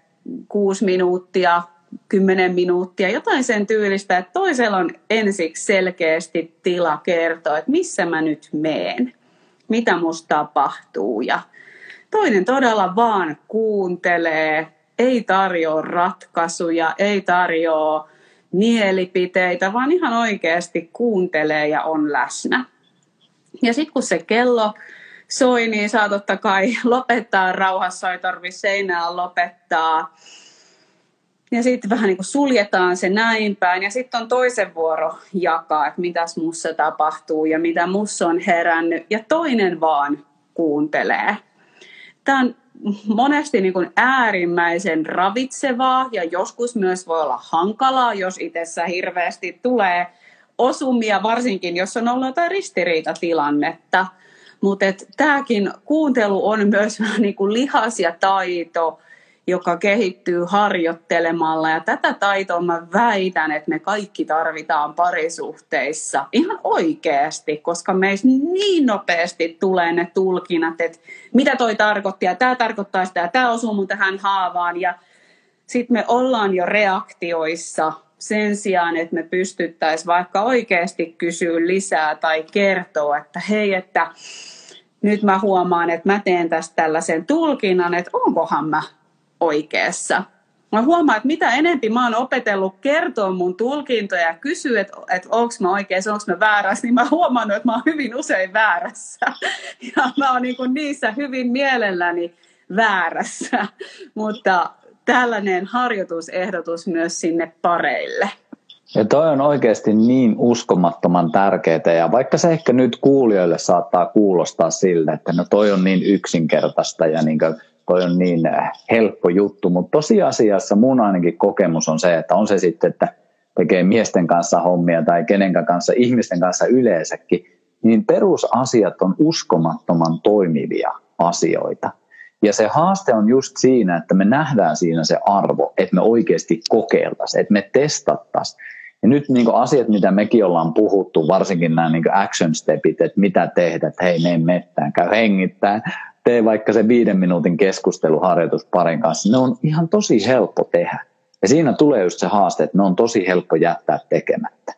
kuusi minuuttia, kymmenen minuuttia, jotain sen tyylistä, että toisella on ensiksi selkeästi tila kertoa, että missä mä nyt meen, mitä musta tapahtuu ja toinen todella vaan kuuntelee, ei tarjoa ratkaisuja, ei tarjoa mielipiteitä, vaan ihan oikeasti kuuntelee ja on läsnä. Ja sitten kun se kello soi, niin saa totta kai lopettaa rauhassa, ei tarvitse seinää lopettaa ja sitten vähän niin kuin suljetaan se näin päin. Ja sitten on toisen vuoro jakaa, että mitäs mussa tapahtuu ja mitä mussa on herännyt. Ja toinen vaan kuuntelee. Tämä on monesti niin kuin äärimmäisen ravitsevaa ja joskus myös voi olla hankalaa, jos itsessä hirveästi tulee osumia, varsinkin jos on ollut jotain ristiriitatilannetta. Mutta tämäkin kuuntelu on myös (laughs) niin kuin lihas ja taito – joka kehittyy harjoittelemalla. Ja tätä taitoa mä väitän, että me kaikki tarvitaan parisuhteissa ihan oikeasti, koska meissä niin nopeasti tulee ne tulkinnat, että mitä toi tarkoitti ja tämä tarkoittaa sitä ja tämä osuu mun tähän haavaan. Ja sitten me ollaan jo reaktioissa sen sijaan, että me pystyttäisiin vaikka oikeasti kysyä lisää tai kertoa, että hei, että nyt mä huomaan, että mä teen tästä tällaisen tulkinnan, että onkohan mä oikeassa. Mä huomaan, että mitä enempi mä oon opetellut kertoa mun tulkintoja ja kysyä, että, että onko mä oikeassa, onko mä väärässä, niin mä huomaan, että mä oon hyvin usein väärässä. (laughs) Ja mä oon niin niissä hyvin mielelläni väärässä. (laughs) Mutta tällainen harjoitusehdotus myös sinne pareille. Ja toi on oikeasti niin uskomattoman tärkeää ja vaikka se ehkä nyt kuulijoille saattaa kuulostaa siltä, että no toi on niin yksinkertaista ja niin toi on niin äh, helppo juttu, mutta tosiasiassa mun ainakin kokemus on se, että on se sitten, että tekee miesten kanssa hommia tai kenen kanssa, ihmisten kanssa yleensäkin, niin perusasiat on uskomattoman toimivia asioita. Ja se haaste on just siinä, että me nähdään siinä se arvo, että me oikeasti kokeiltaisiin, että me testattaisiin. Ja nyt niin asiat, mitä mekin ollaan puhuttu, varsinkin nämä niin action stepit, että mitä tehdä, että hei, mene mettään, käy hengittämään, tee vaikka se viiden minuutin keskusteluharjoitus parin kanssa, ne on ihan tosi helppo tehdä. Ja siinä tulee just se haaste, että ne on tosi helppo jättää tekemättä.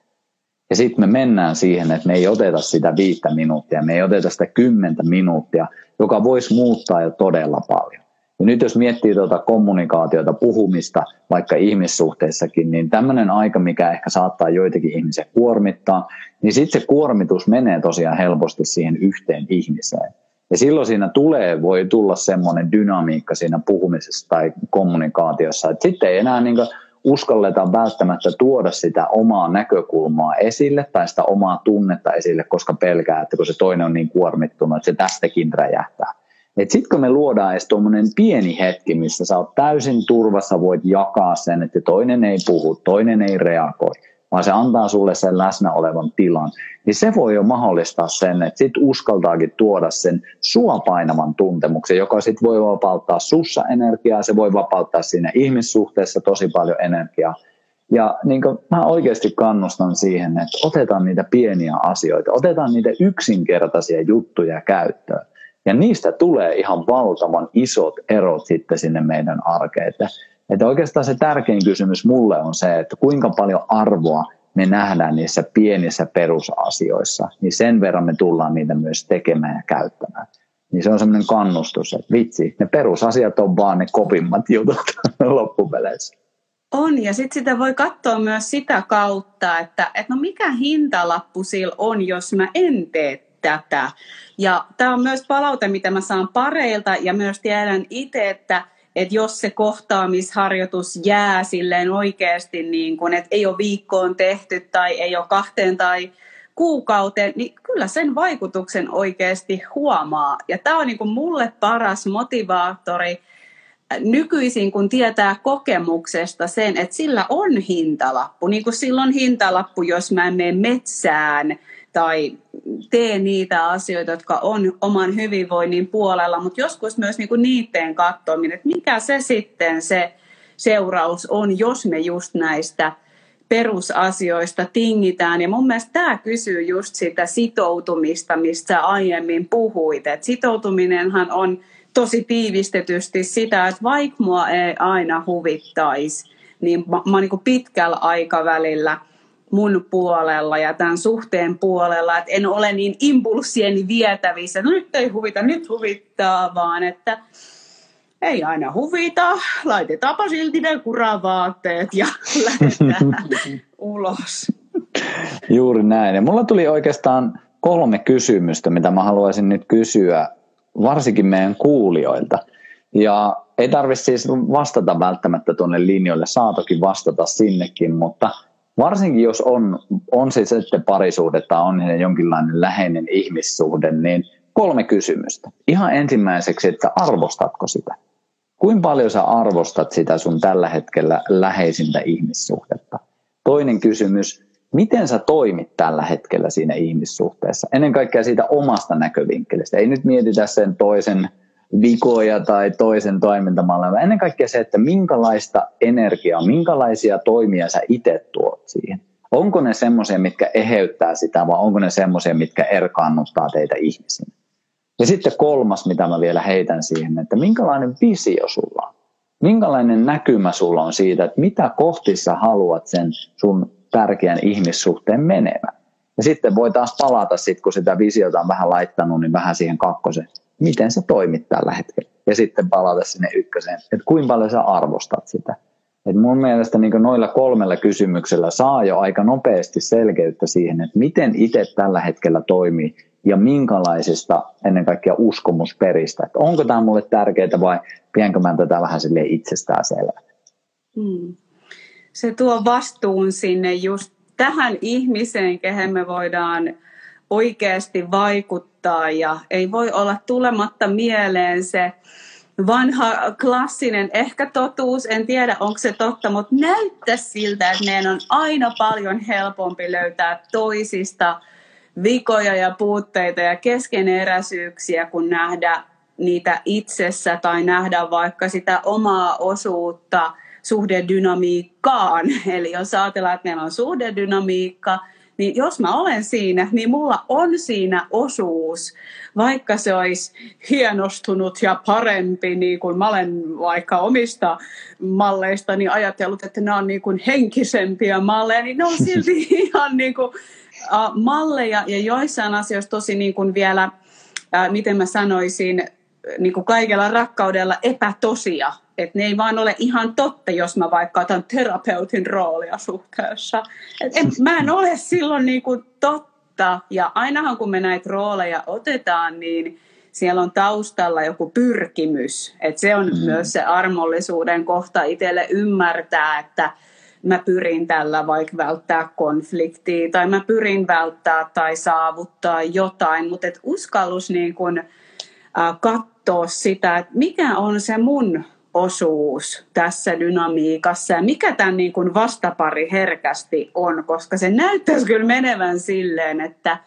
Ja sitten me mennään siihen, että me ei oteta sitä viittä minuuttia, me ei oteta sitä kymmentä minuuttia, joka voisi muuttaa jo todella paljon. Ja nyt jos miettii tuota kommunikaatiota, puhumista vaikka ihmissuhteissakin, niin tämmöinen aika, mikä ehkä saattaa joitakin ihmisiä kuormittaa, niin sitten se kuormitus menee tosiaan helposti siihen yhteen ihmiseen. Ja silloin siinä tulee, voi tulla semmoinen dynamiikka siinä puhumisessa tai kommunikaatiossa, että sitten ei enää niin uskalleta välttämättä tuoda sitä omaa näkökulmaa esille tai sitä omaa tunnetta esille, koska pelkää, että kun se toinen on niin kuormittunut, että se tästäkin räjähtää. Sitten kun me luodaan edes tuommoinen pieni hetki, missä sä oot täysin turvassa, voit jakaa sen, että toinen ei puhu, toinen ei reagoi, vaan se antaa sulle sen läsnä olevan tilan, niin se voi jo mahdollistaa sen, että sit uskaltaakin tuoda sen sua painavan tuntemuksen, joka sit voi vapauttaa sussa energiaa, se voi vapauttaa siinä ihmissuhteessa tosi paljon energiaa. Ja niin kuin mä oikeasti kannustan siihen, että otetaan niitä pieniä asioita, otetaan niitä yksinkertaisia juttuja käyttöön. Ja niistä tulee ihan valtavan isot erot sitten sinne meidän arkeen. Että, oikeastaan se tärkein kysymys mulle on se, että kuinka paljon arvoa me nähdään niissä pienissä perusasioissa, niin sen verran me tullaan niitä myös tekemään ja käyttämään. Niin se on semmoinen kannustus, että vitsi, ne perusasiat on vaan ne kopimmat jutut (laughs) loppupeleissä. On, ja sitten sitä voi katsoa myös sitä kautta, että, että no mikä hintalappu sillä on, jos mä en tee tätä. Ja tämä on myös palaute, mitä mä saan pareilta ja myös tiedän itse, että, että jos se kohtaamisharjoitus jää silleen oikeasti, niin kun, että ei ole viikkoon tehty tai ei ole kahteen tai kuukauteen, niin kyllä sen vaikutuksen oikeasti huomaa. Ja tämä on niin kuin mulle paras motivaattori nykyisin, kun tietää kokemuksesta sen, että sillä on hintalappu. Niin kuin silloin hintalappu, jos mä en mene metsään tai tee niitä asioita, jotka on oman hyvinvoinnin puolella, mutta joskus myös niin kuin niiden katsominen, että mikä se sitten se seuraus on, jos me just näistä perusasioista tingitään. Ja mun mielestä tämä kysyy just sitä sitoutumista, mistä aiemmin puhuit. Et sitoutuminenhan on tosi tiivistetysti sitä, että vaikka mua ei aina huvittaisi, niin mä, mä niin pitkällä aikavälillä – mun puolella ja tämän suhteen puolella, että en ole niin impulssieni vietävissä, no nyt ei huvita, nyt huvittaa, vaan että ei aina huvita, laitetaanpa silti ne kuravaatteet ja (laughs) lähdetään ulos. Juuri näin. Ja mulla tuli oikeastaan kolme kysymystä, mitä mä haluaisin nyt kysyä, varsinkin meidän kuulijoilta. Ja ei tarvitse siis vastata välttämättä tuonne linjoille, saa toki vastata sinnekin, mutta – varsinkin jos on, on se sitten parisuhde tai on jonkinlainen läheinen ihmissuhde, niin kolme kysymystä. Ihan ensimmäiseksi, että arvostatko sitä? Kuinka paljon sä arvostat sitä sun tällä hetkellä läheisintä ihmissuhdetta? Toinen kysymys, miten sä toimit tällä hetkellä siinä ihmissuhteessa? Ennen kaikkea siitä omasta näkövinkkelistä. Ei nyt mietitä sen toisen vikoja tai toisen toimintamalleja, vaan ennen kaikkea se, että minkälaista energiaa, minkälaisia toimia sä itse tuot siihen. Onko ne semmoisia, mitkä eheyttää sitä, vai onko ne semmoisia, mitkä erkaannuttaa teitä ihmisinä? Ja sitten kolmas, mitä mä vielä heitän siihen, että minkälainen visio sulla on? Minkälainen näkymä sulla on siitä, että mitä kohti sä haluat sen sun tärkeän ihmissuhteen menevän? Ja sitten voi taas palata, sit, kun sitä visiota on vähän laittanut, niin vähän siihen kakkosen miten sä toimit tällä hetkellä. Ja sitten palata sinne ykköseen, että kuinka paljon sä arvostat sitä. Et mun mielestä niin noilla kolmella kysymyksellä saa jo aika nopeasti selkeyttä siihen, että miten itse tällä hetkellä toimii ja minkälaisista ennen kaikkea uskomusperistä. Että onko tämä mulle tärkeää vai pienkö mä tätä vähän sille itsestään selvä. Hmm. Se tuo vastuun sinne just tähän ihmiseen, kehen me voidaan oikeasti vaikuttaa ja ei voi olla tulematta mieleen se vanha klassinen ehkä totuus, en tiedä onko se totta, mutta näyttää siltä, että meidän on aina paljon helpompi löytää toisista vikoja ja puutteita ja keskeneräisyyksiä, kun nähdä niitä itsessä tai nähdä vaikka sitä omaa osuutta suhdedynamiikkaan. (laughs) Eli jos ajatellaan, että meillä on suhdedynamiikka, niin jos mä olen siinä, niin mulla on siinä osuus, vaikka se olisi hienostunut ja parempi, niin kuin mä olen vaikka omista malleista niin ajatellut, että ne on niin kuin henkisempiä malleja, niin ne on silti (laughs) ihan niin kuin, malleja ja joissain asioissa tosi niin kuin vielä, miten mä sanoisin, niin kuin kaikella rakkaudella epätosia. Että ne ei vaan ole ihan totta, jos mä vaikka otan terapeutin roolia suhteessa. Et en, mä en ole silloin niin kuin totta. Ja ainahan kun me näitä rooleja otetaan, niin siellä on taustalla joku pyrkimys. Että se on mm. myös se armollisuuden kohta itselle ymmärtää, että mä pyrin tällä vaikka välttää konfliktia tai mä pyrin välttää tai saavuttaa jotain, mutta et uskallus niin kun, äh, katsoa sitä, että mikä on se mun osuus tässä dynamiikassa ja mikä tämän niin kun vastapari herkästi on, koska se näyttäisi kyllä menevän silleen, että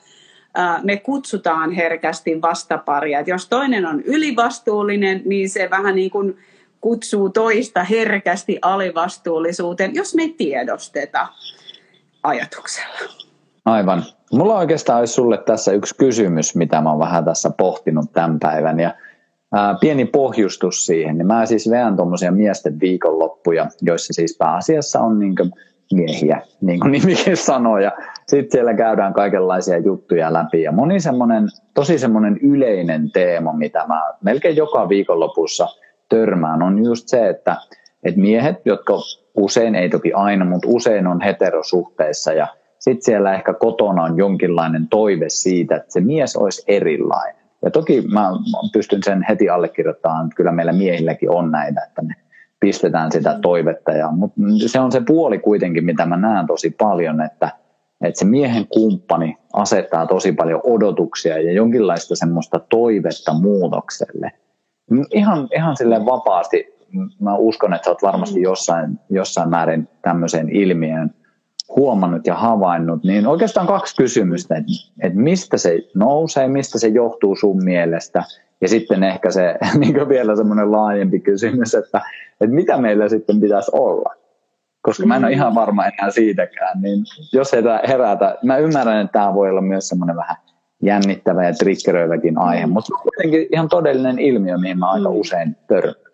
me kutsutaan herkästi vastaparia. Jos toinen on ylivastuullinen, niin se vähän niin kuin kutsuu toista herkästi alivastuullisuuteen, jos me ei tiedosteta ajatuksella. Aivan. Mulla oikeastaan olisi sulle tässä yksi kysymys, mitä mä oon vähän tässä pohtinut tämän päivän. Ja ää, pieni pohjustus siihen. Niin mä siis veän tuommoisia miesten viikonloppuja, joissa siis pääasiassa on niin miehiä, niin kuin (laughs) nimikin sanoo. Ja sitten siellä käydään kaikenlaisia juttuja läpi. Ja moni semmoinen, tosi semmoinen yleinen teema, mitä mä melkein joka viikonlopussa törmään, on just se, että, että miehet, jotka usein, ei toki aina, mutta usein on heterosuhteissa ja sitten siellä ehkä kotona on jonkinlainen toive siitä, että se mies olisi erilainen. Ja toki mä pystyn sen heti allekirjoittamaan, että kyllä meillä miehilläkin on näitä, että me pistetään sitä toivetta. Ja, mutta se on se puoli kuitenkin, mitä mä näen tosi paljon, että, että se miehen kumppani asettaa tosi paljon odotuksia ja jonkinlaista semmoista toivetta muutokselle. Ihan, ihan silleen vapaasti, mä uskon, että sä oot varmasti jossain, jossain määrin tämmöisen ilmiön huomannut ja havainnut, niin oikeastaan kaksi kysymystä, että, että mistä se nousee, mistä se johtuu sun mielestä, ja sitten ehkä se (laughs) niin vielä semmoinen laajempi kysymys, että, että mitä meillä sitten pitäisi olla. Koska mä en ole ihan varma enää siitäkään, niin jos herätä, mä ymmärrän, että tämä voi olla myös semmoinen vähän jännittävä ja triggeröiväkin aihe, mm. mutta kuitenkin ihan todellinen ilmiö, mihin mä aika mm. usein törmään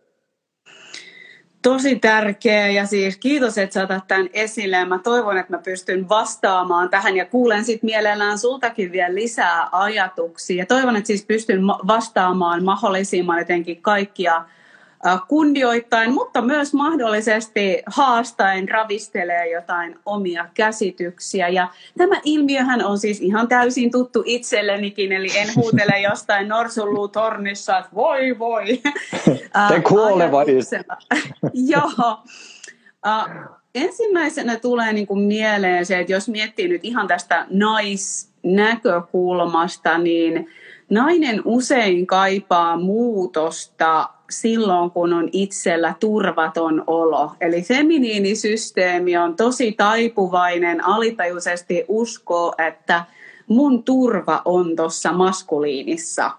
tosi tärkeä ja siis kiitos, että sä otat tämän esille. Mä toivon, että mä pystyn vastaamaan tähän ja kuulen sitten mielellään sultakin vielä lisää ajatuksia. Ja toivon, että siis pystyn vastaamaan mahdollisimman jotenkin kaikkia kunnioittain, mutta myös mahdollisesti haastaen ravistelee jotain omia käsityksiä. Ja tämä ilmiöhän on siis ihan täysin tuttu itsellenikin, eli en huutele (laughs) jostain tornissa, että voi voi. (laughs) Te kuoleva (laughs) Joo. ensimmäisenä tulee niin kuin mieleen se, että jos miettii nyt ihan tästä naisnäkökulmasta, niin nainen usein kaipaa muutosta silloin, kun on itsellä turvaton olo. Eli feminiinisysteemi on tosi taipuvainen alitajuisesti uskoo, että mun turva on tuossa maskuliinissa.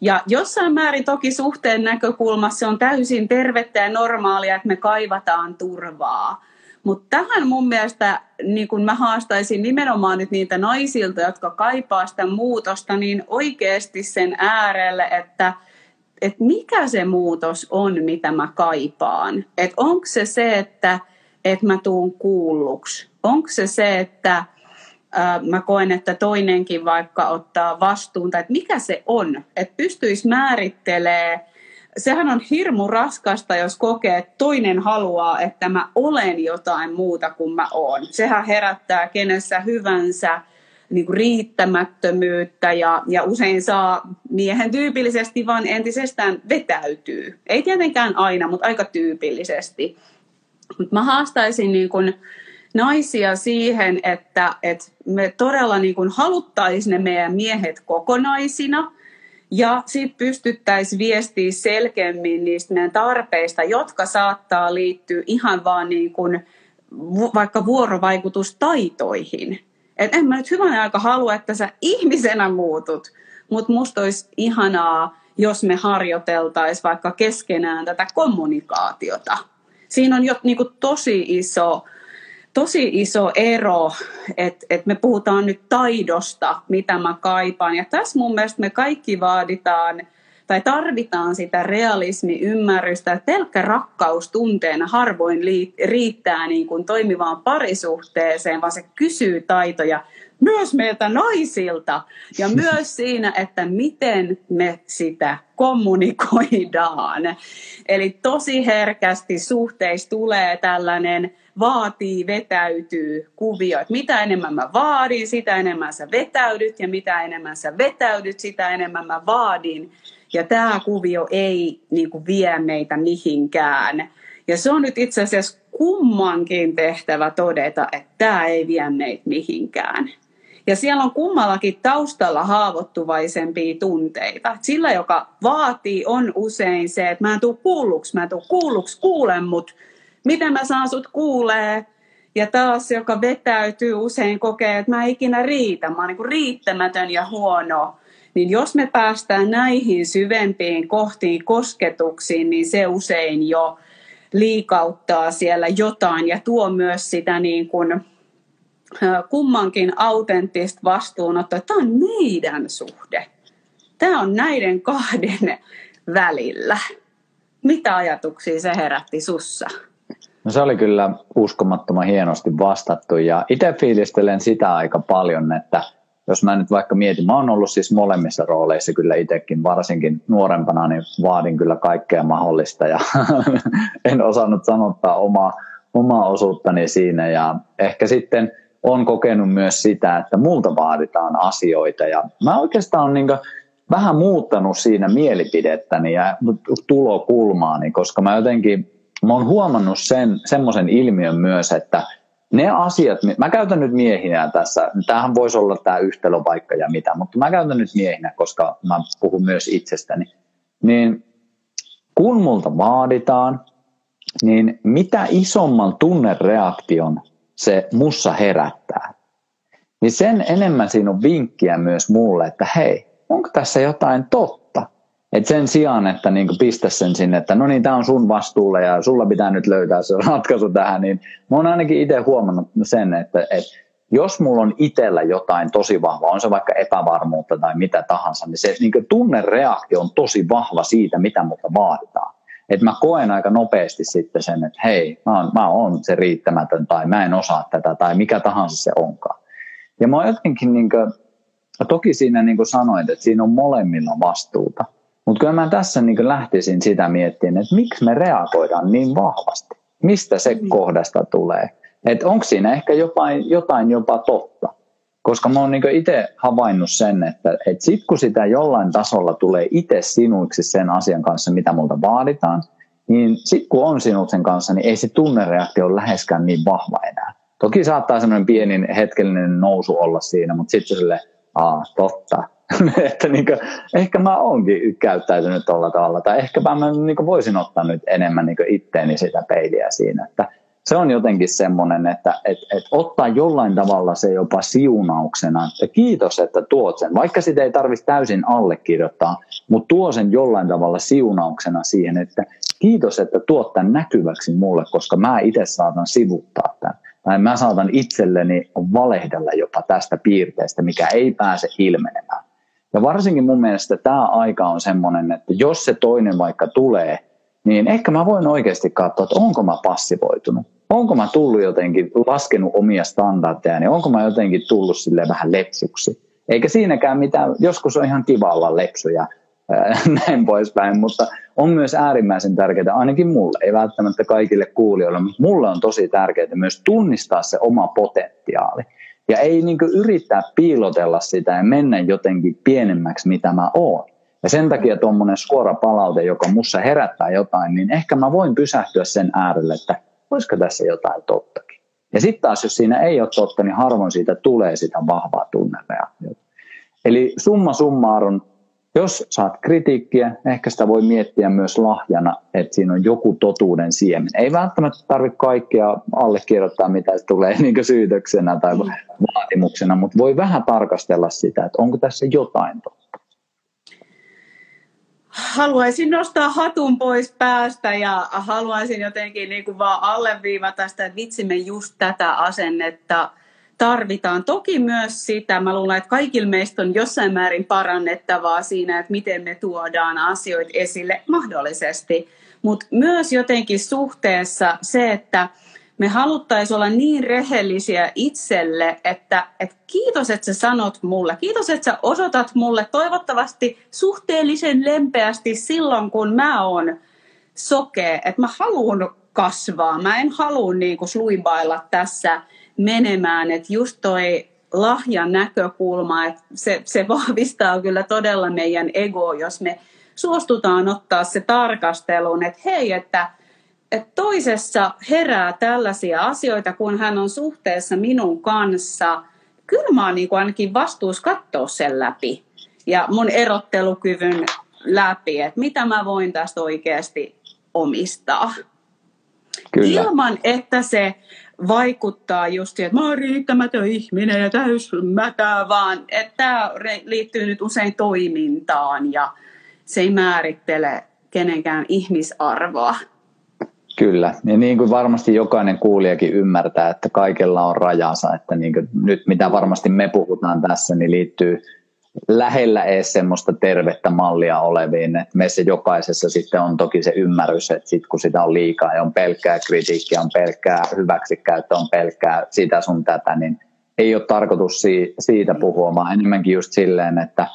Ja jossain määrin toki suhteen näkökulmassa on täysin tervettä ja normaalia, että me kaivataan turvaa. Mutta tähän mun mielestä niin kun mä haastaisin nimenomaan nyt niitä naisilta, jotka kaipaa sitä muutosta, niin oikeasti sen äärelle, että – että mikä se muutos on, mitä mä kaipaan. Että onko se se, että, että mä tuun kuulluksi? Onko se se, että ää, mä koen, että toinenkin vaikka ottaa vastuun, tai että mikä se on? Että pystyisi määrittelee sehän on hirmu raskasta, jos kokee, että toinen haluaa, että mä olen jotain muuta kuin mä oon. Sehän herättää kenessä hyvänsä niin kuin riittämättömyyttä ja, ja usein saa miehen tyypillisesti vaan entisestään vetäytyy. Ei tietenkään aina, mutta aika tyypillisesti. Mutta mä haastaisin niin kuin naisia siihen, että, että me todella niin kuin haluttaisiin ne meidän miehet kokonaisina ja sitten pystyttäisiin viestiä selkeämmin niistä meidän tarpeista, jotka saattaa liittyä ihan vaan niin kuin vaikka vuorovaikutustaitoihin. Et en mä nyt hyvän aika halua, että sä ihmisenä muutut, mutta musta olisi ihanaa, jos me harjoiteltaisiin vaikka keskenään tätä kommunikaatiota. Siinä on jo niin kuin tosi iso, tosi iso ero, että et me puhutaan nyt taidosta, mitä mä kaipaan. Ja tässä mun mielestä me kaikki vaaditaan – tai tarvitaan sitä realismi-ymmärrystä, että pelkkä rakkaus tunteena harvoin riittää niin kuin toimivaan parisuhteeseen, vaan se kysyy taitoja myös meiltä naisilta ja (laughs) myös siinä, että miten me sitä kommunikoidaan. Eli tosi herkästi suhteissa tulee tällainen vaatii, vetäytyy kuvio. Että mitä enemmän mä vaadin, sitä enemmän sä vetäydyt ja mitä enemmän sä vetäydyt, sitä enemmän mä vaadin. Ja tämä kuvio ei niin kuin, vie meitä mihinkään. Ja se on nyt itse asiassa kummankin tehtävä todeta, että tämä ei vie meitä mihinkään. Ja siellä on kummallakin taustalla haavoittuvaisempia tunteita. Sillä, joka vaatii, on usein se, että mä en tuu kuulluksi, mä en tuu kuulluksi, kuulen mut, miten mä saan sut kuulee. Ja taas, joka vetäytyy, usein kokee, että mä en ikinä riitä, mä oon niin riittämätön ja huono. Niin jos me päästään näihin syvempiin kohtiin, kosketuksiin, niin se usein jo liikauttaa siellä jotain ja tuo myös sitä niin kuin, kummankin autenttista vastuunottoa. Tämä on meidän suhde. Tämä on näiden kahden välillä. Mitä ajatuksia se herätti sussa? No se oli kyllä uskomattoman hienosti vastattu ja itse fiilistelen sitä aika paljon, että jos mä nyt vaikka mietin, mä oon ollut siis molemmissa rooleissa kyllä itsekin, varsinkin nuorempana, niin vaadin kyllä kaikkea mahdollista ja (laughs) en osannut sanottaa omaa, omaa osuuttani siinä. Ja ehkä sitten on kokenut myös sitä, että multa vaaditaan asioita ja mä oikeastaan niin vähän muuttanut siinä mielipidettäni ja tulokulmaani, koska mä jotenkin mä oon huomannut sen, semmoisen ilmiön myös, että ne asiat, mä käytän nyt miehinä tässä, tämähän voisi olla tämä yhtälöpaikka ja mitä, mutta mä käytän nyt miehinä, koska mä puhun myös itsestäni, niin kun multa vaaditaan, niin mitä isomman tunnereaktion se mussa herättää, niin sen enemmän siinä on vinkkiä myös mulle, että hei, onko tässä jotain totta? Et sen sijaan, että niin pistä sen sinne, että no niin, tämä on sun vastuulla ja sulla pitää nyt löytää se ratkaisu tähän, niin mä oon ainakin itse huomannut sen, että, että jos mulla on itsellä jotain tosi vahvaa, on se vaikka epävarmuutta tai mitä tahansa, niin se niin tunnereaktio on tosi vahva siitä, mitä multa vaaditaan. Että mä koen aika nopeasti sitten sen, että hei, mä oon, mä oon se riittämätön tai mä en osaa tätä tai mikä tahansa se onkaan. Ja mä oon jotenkin, niin kuin, toki siinä niin kuin sanoit, että siinä on molemmilla vastuuta. Mutta kyllä mä tässä niin lähtisin sitä miettimään, että miksi me reagoidaan niin vahvasti. Mistä se mm. kohdasta tulee? Että onko siinä ehkä jopa, jotain jopa totta? Koska mä oon niin itse havainnut sen, että, että sit kun sitä jollain tasolla tulee itse sinuiksi sen asian kanssa, mitä multa vaaditaan, niin sit kun on sinut sen kanssa, niin ei se tunnereaktio ole läheskään niin vahva enää. Toki saattaa semmoinen pieni hetkellinen nousu olla siinä, mutta sitten sille, aa, totta, (laughs) että niin kuin, ehkä mä oonkin käyttäytynyt tuolla tavalla, tai ehkä mä niin voisin ottaa nyt enemmän niin itteeni sitä peiliä siinä, että se on jotenkin semmoinen, että et, et ottaa jollain tavalla se jopa siunauksena, että kiitos, että tuot sen, vaikka sitä ei tarvitsisi täysin allekirjoittaa, mutta tuo sen jollain tavalla siunauksena siihen, että kiitos, että tuot tämän näkyväksi mulle, koska mä itse saatan sivuttaa tämän. Tai mä saatan itselleni valehdella jopa tästä piirteestä, mikä ei pääse ilmenemään. Ja varsinkin mun mielestä tämä aika on semmoinen, että jos se toinen vaikka tulee, niin ehkä mä voin oikeasti katsoa, että onko mä passivoitunut. Onko mä tullut jotenkin, laskenut omia standardeja, niin onko mä jotenkin tullut sille vähän lepsuksi. Eikä siinäkään mitään, joskus on ihan kiva olla lepsuja, (laughs) näin poispäin, mutta on myös äärimmäisen tärkeää, ainakin mulle, ei välttämättä kaikille kuulijoille, mutta mulle on tosi tärkeää myös tunnistaa se oma potentiaali. Ja ei niin yrittää piilotella sitä ja mennä jotenkin pienemmäksi, mitä mä oon. Ja sen takia tuommoinen suora palaute, joka mussa herättää jotain, niin ehkä mä voin pysähtyä sen äärelle, että olisiko tässä jotain tottakin. Ja sitten taas, jos siinä ei ole totta, niin harvoin siitä tulee sitä vahvaa tunnereaktiota. Eli summa summarum, jos saat kritiikkiä, ehkä sitä voi miettiä myös lahjana, että siinä on joku totuuden siemen. Ei välttämättä tarvitse kaikkea allekirjoittaa, mitä tulee (laughs) niin syytöksenä tai vaatimuksena, mutta voi vähän tarkastella sitä, että onko tässä jotain totta. Haluaisin nostaa hatun pois päästä ja haluaisin jotenkin niin kuin vaan alleviivata sitä, että vitsimme just tätä asennetta – tarvitaan. Toki myös sitä, mä luulen, että kaikilla meistä on jossain määrin parannettavaa siinä, että miten me tuodaan asioita esille mahdollisesti. Mutta myös jotenkin suhteessa se, että me haluttaisiin olla niin rehellisiä itselle, että, että kiitos, että sä sanot mulle, kiitos, että sä osoitat mulle toivottavasti suhteellisen lempeästi silloin, kun mä oon sokea, että mä haluan kasvaa. Mä en halua niin kuin sluibailla tässä menemään, että just toi lahjan näkökulma, että se, se vahvistaa kyllä todella meidän ego, jos me suostutaan ottaa se tarkasteluun, että hei, että, että toisessa herää tällaisia asioita, kun hän on suhteessa minun kanssa. Kyllä mä oon niin kuin ainakin vastuus katsoa sen läpi ja mun erottelukyvyn läpi, että mitä mä voin tästä oikeasti omistaa. Kyllä. Ilman, että se vaikuttaa just että mä oon riittämätön ihminen ja täysmätä, vaan että tämä liittyy nyt usein toimintaan ja se ei määrittele kenenkään ihmisarvoa. Kyllä, ja niin kuin varmasti jokainen kuulijakin ymmärtää, että kaikella on rajansa, että niin kuin nyt mitä varmasti me puhutaan tässä, niin liittyy lähellä edes semmoista tervettä mallia oleviin. Meissä jokaisessa sitten on toki se ymmärrys, että sit kun sitä on liikaa ja on pelkkää kritiikkiä, on pelkkää hyväksikäyttö, on pelkkää sitä sun tätä, niin ei ole tarkoitus siitä puhua, vaan enemmänkin just silleen, että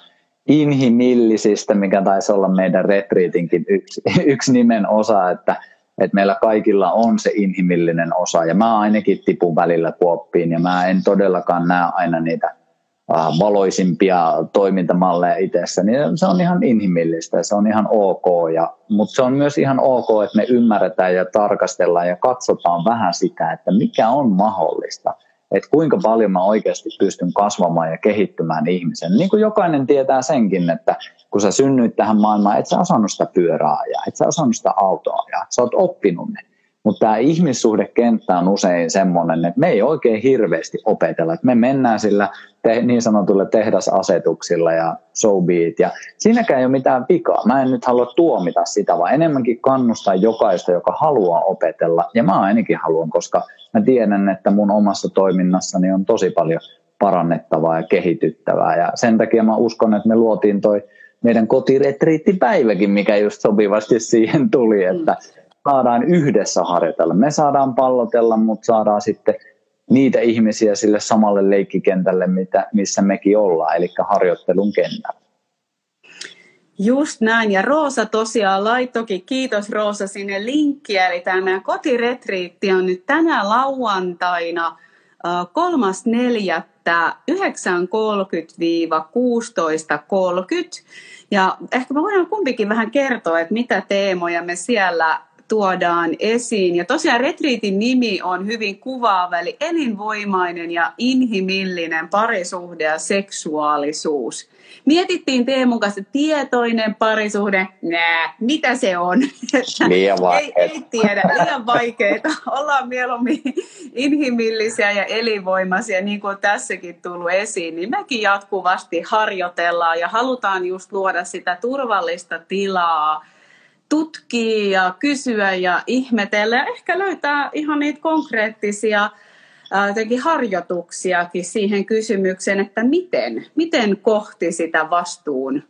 inhimillisistä, mikä taisi olla meidän retriitinkin yksi, (laughs) yksi nimen osa, että, että meillä kaikilla on se inhimillinen osa ja mä ainakin tipun välillä kuoppiin ja mä en todellakaan näe aina niitä valoisimpia toimintamalleja itsessä, niin se on ihan inhimillistä ja se on ihan ok. Ja, mutta se on myös ihan ok, että me ymmärretään ja tarkastellaan ja katsotaan vähän sitä, että mikä on mahdollista. Että kuinka paljon mä oikeasti pystyn kasvamaan ja kehittymään ihmisen. Niin kuin jokainen tietää senkin, että kun sä synnyit tähän maailmaan, et sä osannut sitä pyörää ja et sä osannut sitä autoa ja sä oot oppinut ne. Mutta tämä ihmissuhdekenttä on usein semmoinen, että me ei oikein hirveästi opetella. Että me mennään sillä te, niin sanotulla tehdasasetuksilla ja so be it. Ja siinäkään ei ole mitään vikaa. Mä en nyt halua tuomita sitä, vaan enemmänkin kannustaa jokaista, joka haluaa opetella. Ja mä ainakin haluan, koska mä tiedän, että mun omassa toiminnassani on tosi paljon parannettavaa ja kehityttävää. Ja sen takia mä uskon, että me luotiin toi meidän kotiretriittipäiväkin, mikä just sopivasti siihen tuli, että saadaan yhdessä harjoitella. Me saadaan pallotella, mutta saadaan sitten niitä ihmisiä sille samalle leikkikentälle, mitä, missä mekin ollaan, eli harjoittelun kentällä. Just näin, ja Roosa tosiaan laittokin, kiitos Roosa sinne linkkiä, eli tämä kotiretriitti on nyt tänä lauantaina 3.4. 9.30-16.30. Ja ehkä me voidaan kumpikin vähän kertoa, että mitä teemoja me siellä tuodaan esiin. Ja tosiaan retriitin nimi on hyvin kuvaava, eli elinvoimainen ja inhimillinen parisuhde ja seksuaalisuus. Mietittiin Teemun kanssa tietoinen parisuhde, nää, mitä se on? Liian ei, ei tiedä, liian vaikeita. Ollaan mieluummin inhimillisiä ja elinvoimaisia, niin kuin tässäkin tullut esiin. Niin mekin jatkuvasti harjoitellaan ja halutaan just luoda sitä turvallista tilaa tutkia ja kysyä ja ihmetellä ja ehkä löytää ihan niitä konkreettisia jotenkin harjoituksiakin siihen kysymykseen, että miten, miten kohti sitä vastuun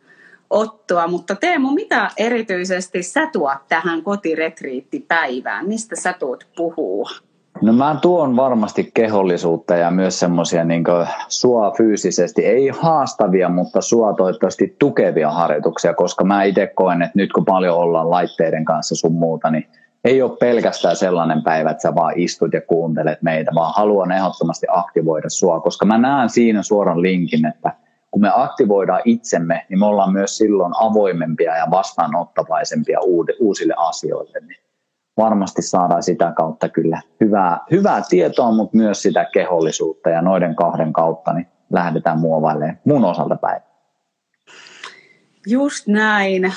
ottoa. Mutta Teemu, mitä erityisesti sä tuot tähän kotiretriittipäivään? Mistä sä tuot puhua? No mä tuon varmasti kehollisuutta ja myös semmoisia niin sua fyysisesti, ei haastavia, mutta sua toivottavasti tukevia harjoituksia, koska mä itse koen, että nyt kun paljon ollaan laitteiden kanssa sun muuta, niin ei ole pelkästään sellainen päivä, että sä vaan istut ja kuuntelet meitä, vaan haluan ehdottomasti aktivoida sua, koska mä näen siinä suoran linkin, että kun me aktivoidaan itsemme, niin me ollaan myös silloin avoimempia ja vastaanottavaisempia uusille asioille. Niin varmasti saadaan sitä kautta kyllä hyvää, hyvää tietoa, mutta myös sitä kehollisuutta ja noiden kahden kautta niin lähdetään muovailemaan mun osalta päin. Just näin.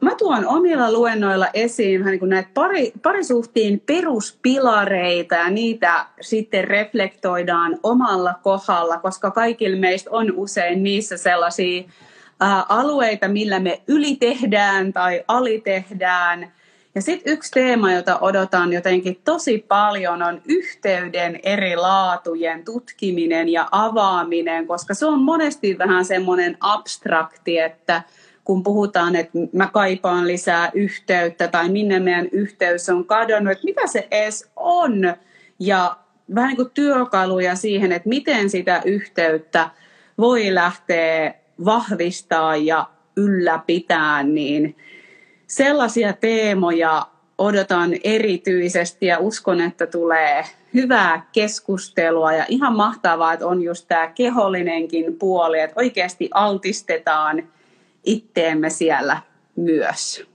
Mä tuon omilla luennoilla esiin vähän niin näitä pari, parisuhtiin peruspilareita ja niitä sitten reflektoidaan omalla kohdalla, koska kaikilla meistä on usein niissä sellaisia alueita, millä me ylitehdään tai alitehdään – ja sitten yksi teema, jota odotan jotenkin tosi paljon, on yhteyden eri laatujen tutkiminen ja avaaminen, koska se on monesti vähän semmoinen abstrakti, että kun puhutaan, että mä kaipaan lisää yhteyttä tai minne meidän yhteys on kadonnut, että mitä se edes on. ja vähän niin kuin työkaluja siihen, että miten sitä yhteyttä voi lähteä vahvistaa ja ylläpitää, niin sellaisia teemoja odotan erityisesti ja uskon, että tulee hyvää keskustelua ja ihan mahtavaa, että on just tämä kehollinenkin puoli, että oikeasti altistetaan itteemme siellä myös.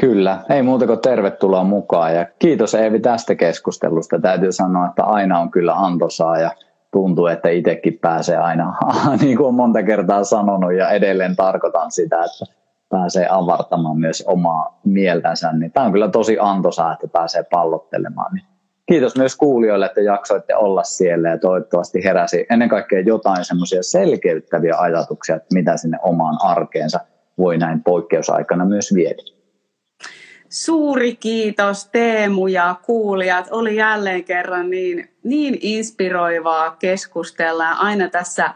Kyllä, ei muuta kuin tervetuloa mukaan ja kiitos Eevi tästä keskustelusta. Täytyy sanoa, että aina on kyllä antoisaa ja tuntuu, että itsekin pääsee aina, (laughs) niin kuin on monta kertaa sanonut ja edelleen tarkoitan sitä, että pääsee avartamaan myös omaa mieltänsä, niin tämä on kyllä tosi antoisaa, että pääsee pallottelemaan. Niin kiitos myös kuulijoille, että jaksoitte olla siellä ja toivottavasti heräsi ennen kaikkea jotain semmoisia selkeyttäviä ajatuksia, että mitä sinne omaan arkeensa voi näin poikkeusaikana myös viedä. Suuri kiitos Teemu ja kuulijat. Oli jälleen kerran niin, niin inspiroivaa keskustella aina tässä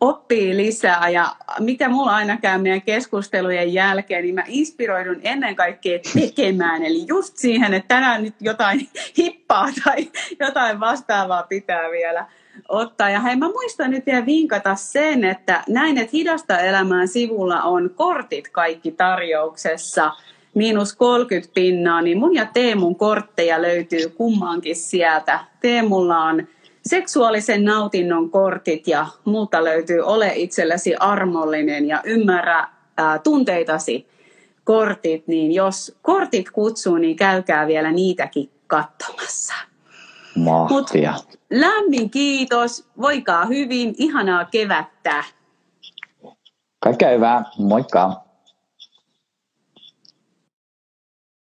oppii lisää ja mikä mulla aina käy meidän keskustelujen jälkeen, niin mä inspiroidun ennen kaikkea tekemään. Eli just siihen, että tänään nyt jotain hippaa tai jotain vastaavaa pitää vielä ottaa. Ja hei, mä muistan nyt vielä vinkata sen, että näin, että hidasta elämään sivulla on kortit kaikki tarjouksessa miinus 30 pinnaa, niin mun ja Teemun kortteja löytyy kummankin sieltä. Teemulla on seksuaalisen nautinnon kortit ja multa löytyy ole itsellesi armollinen ja ymmärrä ää, tunteitasi kortit, niin jos kortit kutsuu, niin käykää vielä niitäkin katsomassa. Mahtia. Mut lämmin kiitos, voikaa hyvin, ihanaa kevättä. Kaikkea hyvää, moikka.